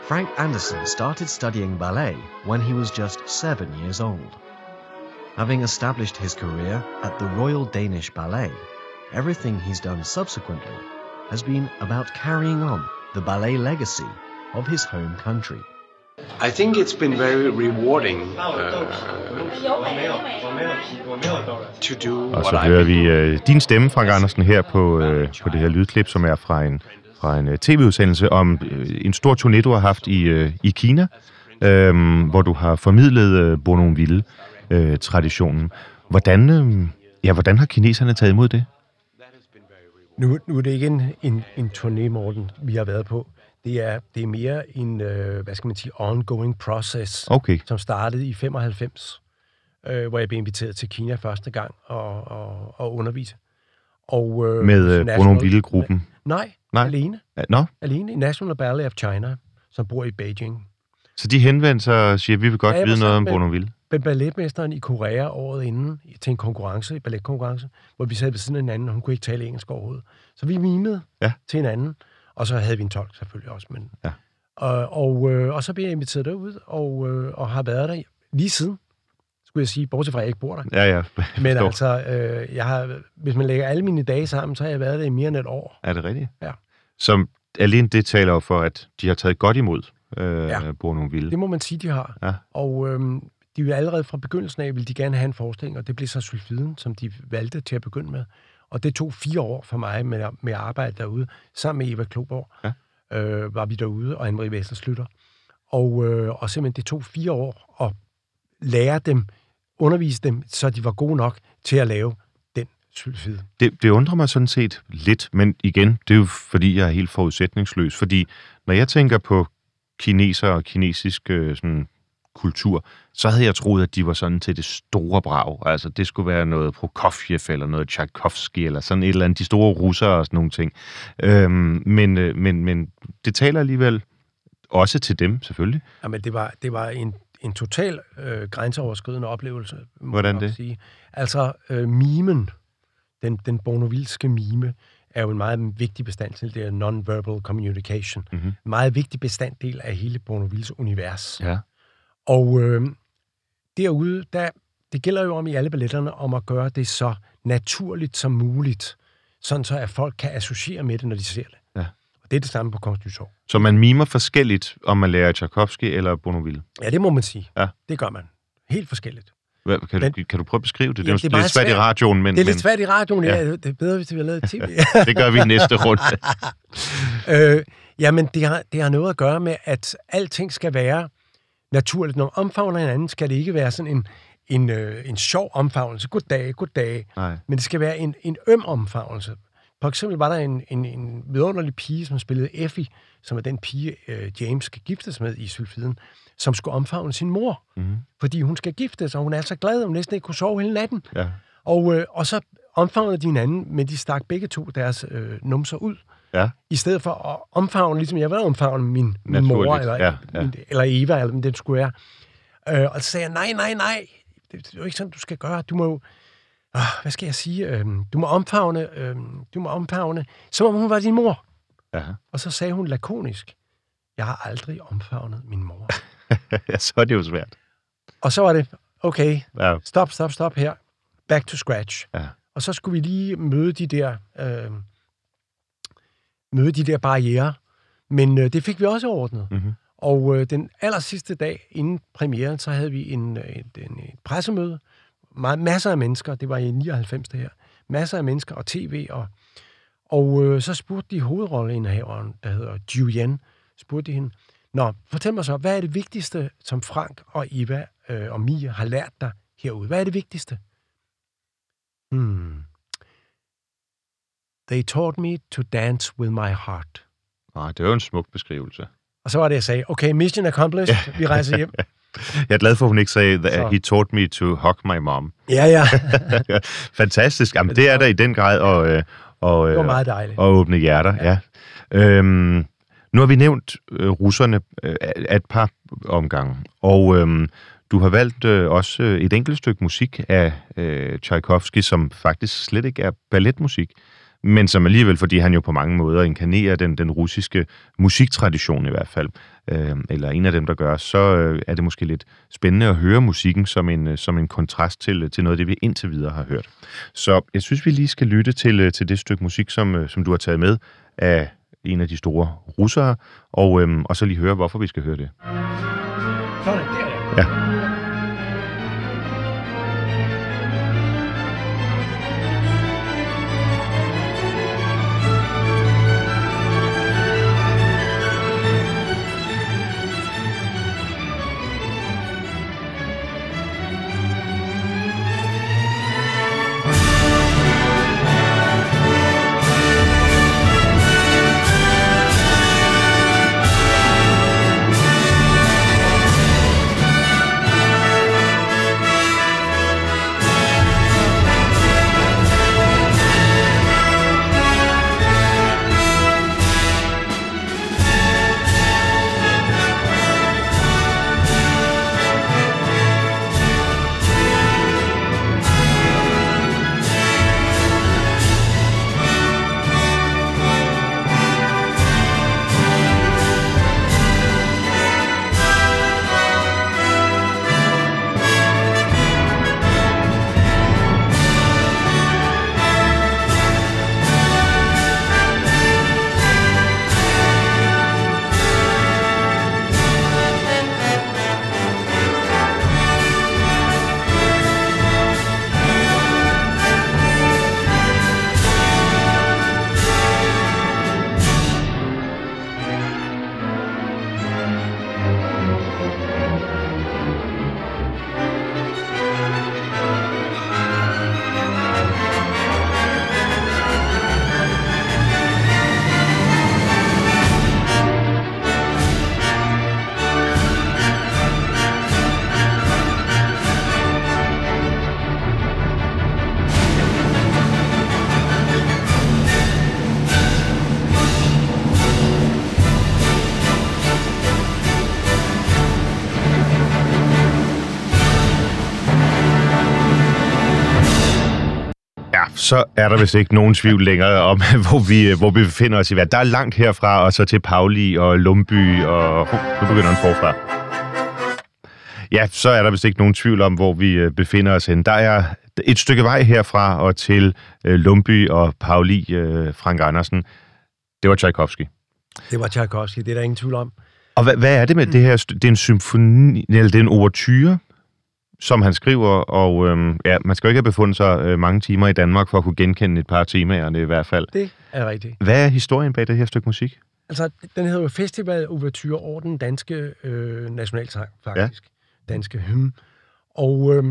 Frank Anderson started studying ballet when he was just seven years old. Having established his career at the Royal Danish Ballet, everything he's done subsequently has been about carrying on the ballet legacy of his home country. I think it's been very rewarding uh, to do Og så hører vi øh, din stemme, Frank Andersen, her på, øh, på det her lydklip, som er fra en, fra en øh, tv-udsendelse om øh, en stor turné, du har haft i, øh, i Kina, øh, hvor du har formidlet øh, Bournonville-traditionen. hvordan, øh, ja, hvordan har kineserne taget imod det? Nu, nu er det ikke en, en, en turné, Morten, vi har været på. Det er, det er mere en, øh, hvad skal man sige, ongoing process, Okay, som startede i 95, øh, hvor jeg blev inviteret til Kina første gang og, og, og undervise. Og, øh, med øh, National- Bournonville-gruppen. Nej, Nej. Alene. Nå, Alene i National Ballet of China, som bor i Beijing. så de henvendte sig og siger, vi vil godt Ja, vide noget om med- Bournonville. Men balletmesteren i Korea året inden til en konkurrence, en balletkonkurrence, hvor vi sad ved siden af hinanden, og hun kunne ikke tale engelsk overhovedet. Så vi mimede Ja. til hinanden, og så havde vi en tolk selvfølgelig også. Men, Ja. og, og, øh, og så blev jeg inviteret derud, og, øh, og har været der lige siden, skulle jeg sige, bortset fra, at jeg ikke bor der. Ja, ja. (laughs) Men altså, øh, jeg har, hvis man lægger alle mine dage sammen, så har jeg været der i mere end et år. Er det rigtigt? Ja. Som alene det taler jo for, at de har taget godt imod øh, ja. Bournonville. Det må man sige, de har. Ja. Og øhm, de vil allerede fra begyndelsen af, ville de gerne have en forestilling, og det blev så sulfiden, som de valgte til at begynde med. Og det tog fire år for mig med, med arbejde derude. Sammen med Eva Kloborg Ja. øh, var vi derude, og Anne-Marie Vesterslytter. Og, øh, og simpelthen, det tog fire år at lære dem, undervise dem, så de var gode nok til at lave den sulfid. Det, det undrer mig sådan set lidt, men igen, det er jo fordi, jeg er helt forudsætningsløs. Fordi når jeg tænker på kineser og kinesisk øh, sådan, kultur, så havde jeg troet, at de var sådan til det store brag. Altså, det skulle være noget Prokofjev eller noget Tchaikovsky eller sådan et eller andet, de store russere og sådan nogle ting. Øhm, men, øh, men, men det taler alligevel også til dem, selvfølgelig. Jamen, det var, det var en, en total øh, grænseoverskridende oplevelse. må Hvordan det? Sige. Altså, øh, mimen, den, den bonovilske mime, er jo en meget vigtig bestanddel. Det er non-verbal communication. Mhm. En meget vigtig bestanddel af hele Bournonvilles univers. Ja. Og øh, derude, der, det gælder jo om i alle balletterne, om at gøre det så naturligt som muligt, sådan så at folk kan associere med det, når de ser det. Ja. Og det er det samme på Kongens Nytorv. Så man mimer forskelligt, om man lærer Tchaikovsky eller Bournonville. Ja, det må man sige. Ja. Det gør man. Helt forskelligt. Hvad, kan, Men- du, kan du prøve at beskrive det? Det, Ja, er, det er det er meget svært i svært. radioen, men, Det er lidt svært i radioen, ja. Ja. Det er bedre, hvis det var lavet (laughs) i tv. det gør vi i næste runde. (laughs) øh, jamen, det har, det har noget at gøre med, at alting skal være naturligt. Når man omfavner hinanden, skal det ikke være sådan en, en, øh, en sjov omfavnelse. Goddag, goddag. Nej. Men det skal være en, en øm omfavnelse. For eksempel var der en, en, en vidunderlig pige, som spillede Effie, som er den pige, øh, James skal giftes med i Sylfiden, som skulle omfavne sin mor. Mhm. Fordi hun skal giftes, og hun er så glad, at hun næsten ikke kunne sove hele natten. Ja. Og, øh, og så omfavnede de hinanden, men de stak begge to deres øh, numser ud. Ja. I stedet for at omfavne, ligesom jeg vil omfavne min, min mor, eller, ja, ja. Min, eller Eva, eller den skulle være. Øh, og så sagde jeg, nej, nej, nej, det, det er jo ikke sådan, du skal gøre. Du må jo, øh, hvad skal jeg sige, øh, du må omfavne, øh, du må omfavne, som om hun var din mor. Ja. Og så sagde hun lakonisk, jeg har aldrig omfavnet min mor. (laughs) ja, så er det jo svært. og så var det, okay, Ja. stop, stop, stop her. Back to scratch. Ja. Og så skulle vi lige møde de der, øh, møde de der barriere. Men øh, det fik vi også ordnet. Mhm. Og øh, den aller sidste dag inden premieren, så havde vi en, øh, et, en, et pressemøde. Meget, masser af mennesker, det var i 99 det her. Masser af mennesker og tv. Og, og øh, så spurgte de hovedrolleindehaveren, der hedder Julian, spurgte de hende, Nå, fortæl mig så, hvad er det vigtigste, som Frank og Eva øh, og Mia har lært dig herude? Hvad er det vigtigste? Hmm. They taught me to dance with my heart. Nej, det jo en smuk beskrivelse. Og så var det, jeg sagde, okay, mission accomplished, vi rejser hjem. (laughs) Jeg er glad for, at hun ikke sagde, that Så. he taught me to hug my mom. Ja, ja, (laughs) Fantastisk. Jamen, det er der i den grad og, øh, og, det var øh, meget dejligt. og åbne hjerter. Ja. Øhm, nu har vi nævnt øh, russerne øh, af et par omgange, og øhm, du har valgt øh, også øh, et enkelt stykke musik af øh, Tchaikovsky, som faktisk slet ikke er balletmusik, men som alligevel, fordi han jo på mange måder inkarnerer den, den russiske musiktradition i hvert fald, øh, eller en af dem, der gør, så øh, er det måske lidt spændende at høre musikken som en, øh, som en kontrast til, til noget af det, vi indtil videre har hørt. Så jeg synes, vi lige skal lytte til, øh, til det stykke musik, som, øh, som du har taget med af en af de store russere, og, øhm, og så lige høre, hvorfor vi skal høre det. Sådan, der er jeg. Ja. Så er der vist ikke nogen tvivl længere om, (laughs) hvor vi, hvor vi befinder os i verden. Der er langt herfra, og så til Pauli og Lumby, og Hov, nu begynder den forfra. Ja, så er der vist ikke nogen tvivl om, hvor vi øh, befinder os hen. Der er et stykke vej herfra og til øh, Lumby og Pauli, øh, Frank Andersen. Det var Tchaikovsky. Det var Tchaikovsky, det er der ingen tvivl om. Og hvad, hvad er det med det her? Det er en symfoni, eller det er en overture, som han skriver, og øhm, ja, man skal jo ikke have befundet sig øh, mange timer i Danmark for at kunne genkende et par af temaerne i hvert fald. Det er rigtigt. Hvad er historien bag det her stykke musik? Altså, den hedder jo Festival Ouverture over den danske øh, nationalsang, faktisk. Ja. Danske hymn. Og øh,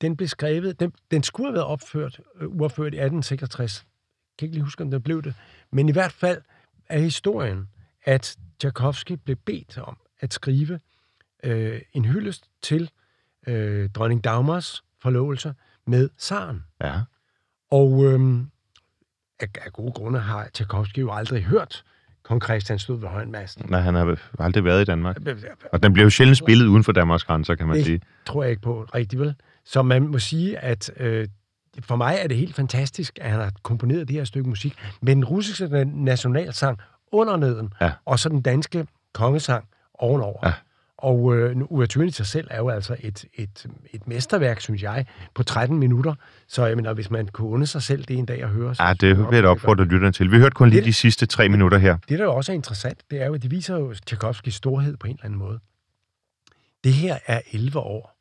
den blev skrevet, den, den skulle have været opført, øh, uopført i 1866. Jeg kan ikke lige huske, om den blev det. Men i hvert fald er historien, at Tchaikovsky blev bedt om at skrive øh, en hyldest til øh, dronning Dagmars forlovelse med zaren. Ja. Og øhm, af, af gode grunde har Tchaikovsky jo aldrig hørt kong Christian stod ved højenmasten. Nej, han har aldrig været i Danmark. Og den bliver jo sjældent spillet uden for Danmarks grænser, kan man Det- sige. tror jeg ikke på rigtigt, vel? Så man må sige, at øh, for mig er det helt fantastisk, at han har komponeret det her stykke musik med den russiske na- nationalsang under neden, Ja. og så den danske kongesang ovenover. Ja. Og øh, ouverturen i sig selv er jo altså et, et, et mesterværk, synes jeg, på 13 minutter. Så jeg mener, hvis man kunne unde sig selv det en dag at høre... så- Ja, det vil jeg opfordre lytterne til. Vi hørte kun lige Det- de sidste tre minutter her. Det, der jo også er interessant, det er jo, at det viser jo Tchaikovskis storhed på en eller anden måde. Det her er 11 år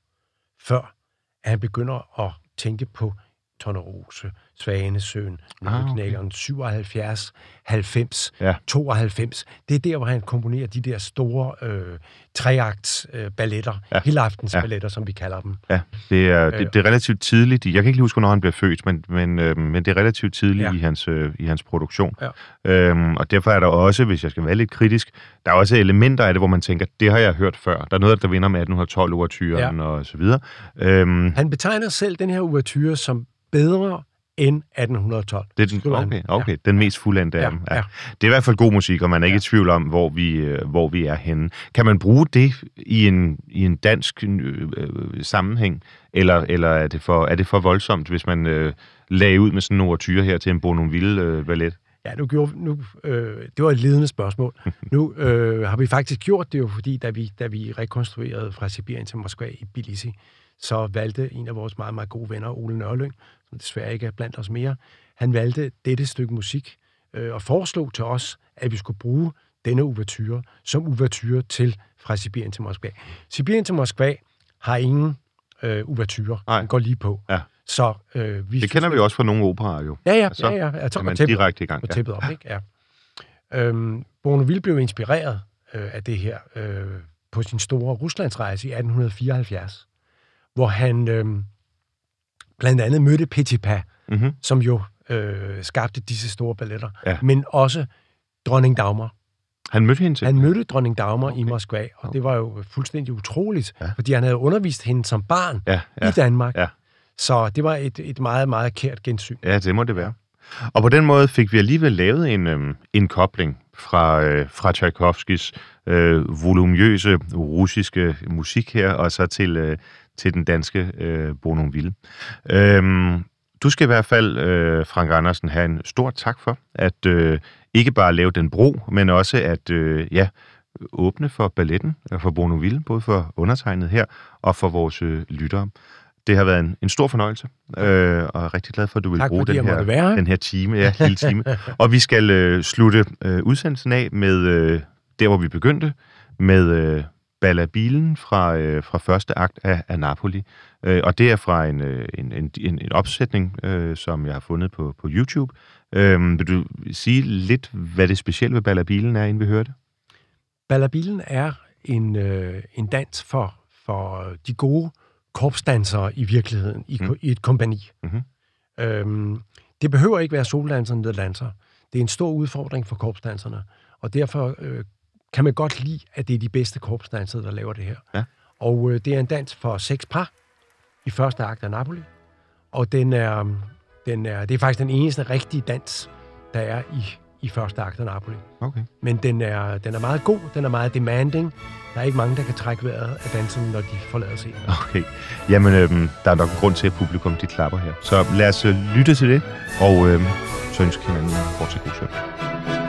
før, at han begynder at tænke på Tornerose, Svanesøen, Ah, okay. Nødeknækkeren, 77, 90, Ja. 92. Det er der, hvor han komponerer de der store øh, treakts øh, balletter, Ja. helaftens Ja. balletter, som vi kalder dem. Ja, det er, Øh. det, det er relativt tidligt. Jeg kan ikke huske, hvornår han blev født, men, men, øh, men det er relativt tidligt ja. I, hans, øh, i hans produktion. Ja. Øhm, og derfor er der også, hvis jeg skal være lidt kritisk, der er også elementer af det, hvor man tænker, det har jeg hørt før. Der er noget, der vinder med 1812 overtyren ja. og så videre. Øhm, Han betegner selv den her ouverture som bedre end 1812. det er den, okay, okay, den mest fuldendte af Ja, dem. ja. Det er i hvert fald god musik, og man er ikke Ja. i tvivl om, hvor vi, øh, hvor vi er henne. Kan man bruge det i en, i en dansk øh, øh, sammenhæng, eller, eller er, det for, er det for voldsomt, hvis man øh, lagde ud med sådan en overtyre her til en Bournonville øh, ballet? Ja, nu gjorde, nu, øh, det var et ledende spørgsmål. (laughs) Nu øh, har vi faktisk gjort det jo, fordi da vi, da vi rekonstruerede fra Sibirien til Moskva i Tbilisi, så valgte en af vores meget, meget gode venner, Ole Nørlyng, som desværre ikke er blandt os mere, han valgte dette stykke musik øh, og foreslog til os, at vi skulle bruge denne ouverture som ouverture til fra Sibirien til Moskva. Sibirien til Moskva har ingen øh, ouverture. Nej. Den går lige på. Ja. Så øh, vi Det kender vi også fra nogle operaer jo. Ja, ja, Og så ja, ja. ja. Så er man tæppet direkte i gang. Ja. tæppet op, ikke? Ja. Øhm, Bournonville blev inspireret øh, af det her øh, på sin store Ruslandsrejse i 1874, hvor han øh, blandt andet mødte Petipa, Mm-hmm. som jo øh, skabte disse store balletter, Ja. men også dronning Dagmar. Han mødte hende til. Han mødte dronning Dagmar Okay. i Moskva, og det var jo fuldstændig utroligt, Ja. fordi han havde undervist hende som barn Ja, ja. i Danmark. Ja. Så det var et, et meget, meget kært gensyn. Ja, det må det være. Og på den måde fik vi alligevel lavet en, øhm, en kobling fra, øh, fra Tchaikovskis øh, voluminøse russiske musik her, og så til, øh, til den danske øh, Bournonville. Øhm, du skal i hvert fald, øh, Frank Andersen, have en stor tak for, at øh, ikke bare lave den bro, men også at øh, ja, åbne for balletten, og for Bournonville, både for undertegnet her og for vores øh, lyttere. Det har været en, en stor fornøjelse, øh, og jeg er rigtig glad for, at du vil Tak bruge den her, være den her time, ja, (laughs) lille time. og vi skal øh, slutte øh, udsendelsen af med øh, der, hvor vi begyndte, med øh, Ballabilen fra, øh, fra første akt af, af Napoli. Øh, og det er fra en, øh, en, en, en, en opsætning, øh, som jeg har fundet på, på YouTube. Øh, vil du sige lidt, hvad det specielle ved Ballabilen er, inden vi hører det? Ballabilen er en, øh, en dans for, for de gode korpsdansere i virkeligheden, i, Mm. i et kompani. Mhm. Øhm, det behøver ikke være soldanserne, der danser. Det er en stor udfordring for korpsdanserne, og derfor øh, kan man godt lide, at det er de bedste korpsdansere, der laver det her. Ja. Og øh, det er en dans for seks par i første akt af Napoli, og den er, den er, det er faktisk den eneste rigtige dans, der er i, i første akt af Napoli. Okay. Men den er, den er meget god, den er meget demanding. Der er ikke mange, der kan trække vejret af danserne, når de forlader scenen. Okay. Jamen, øhm, der er nok en grund til, at publikum de klapper her. Så lad os øh, lytte til det, og øhm, så ønsker hinanden en fortsat god søndag.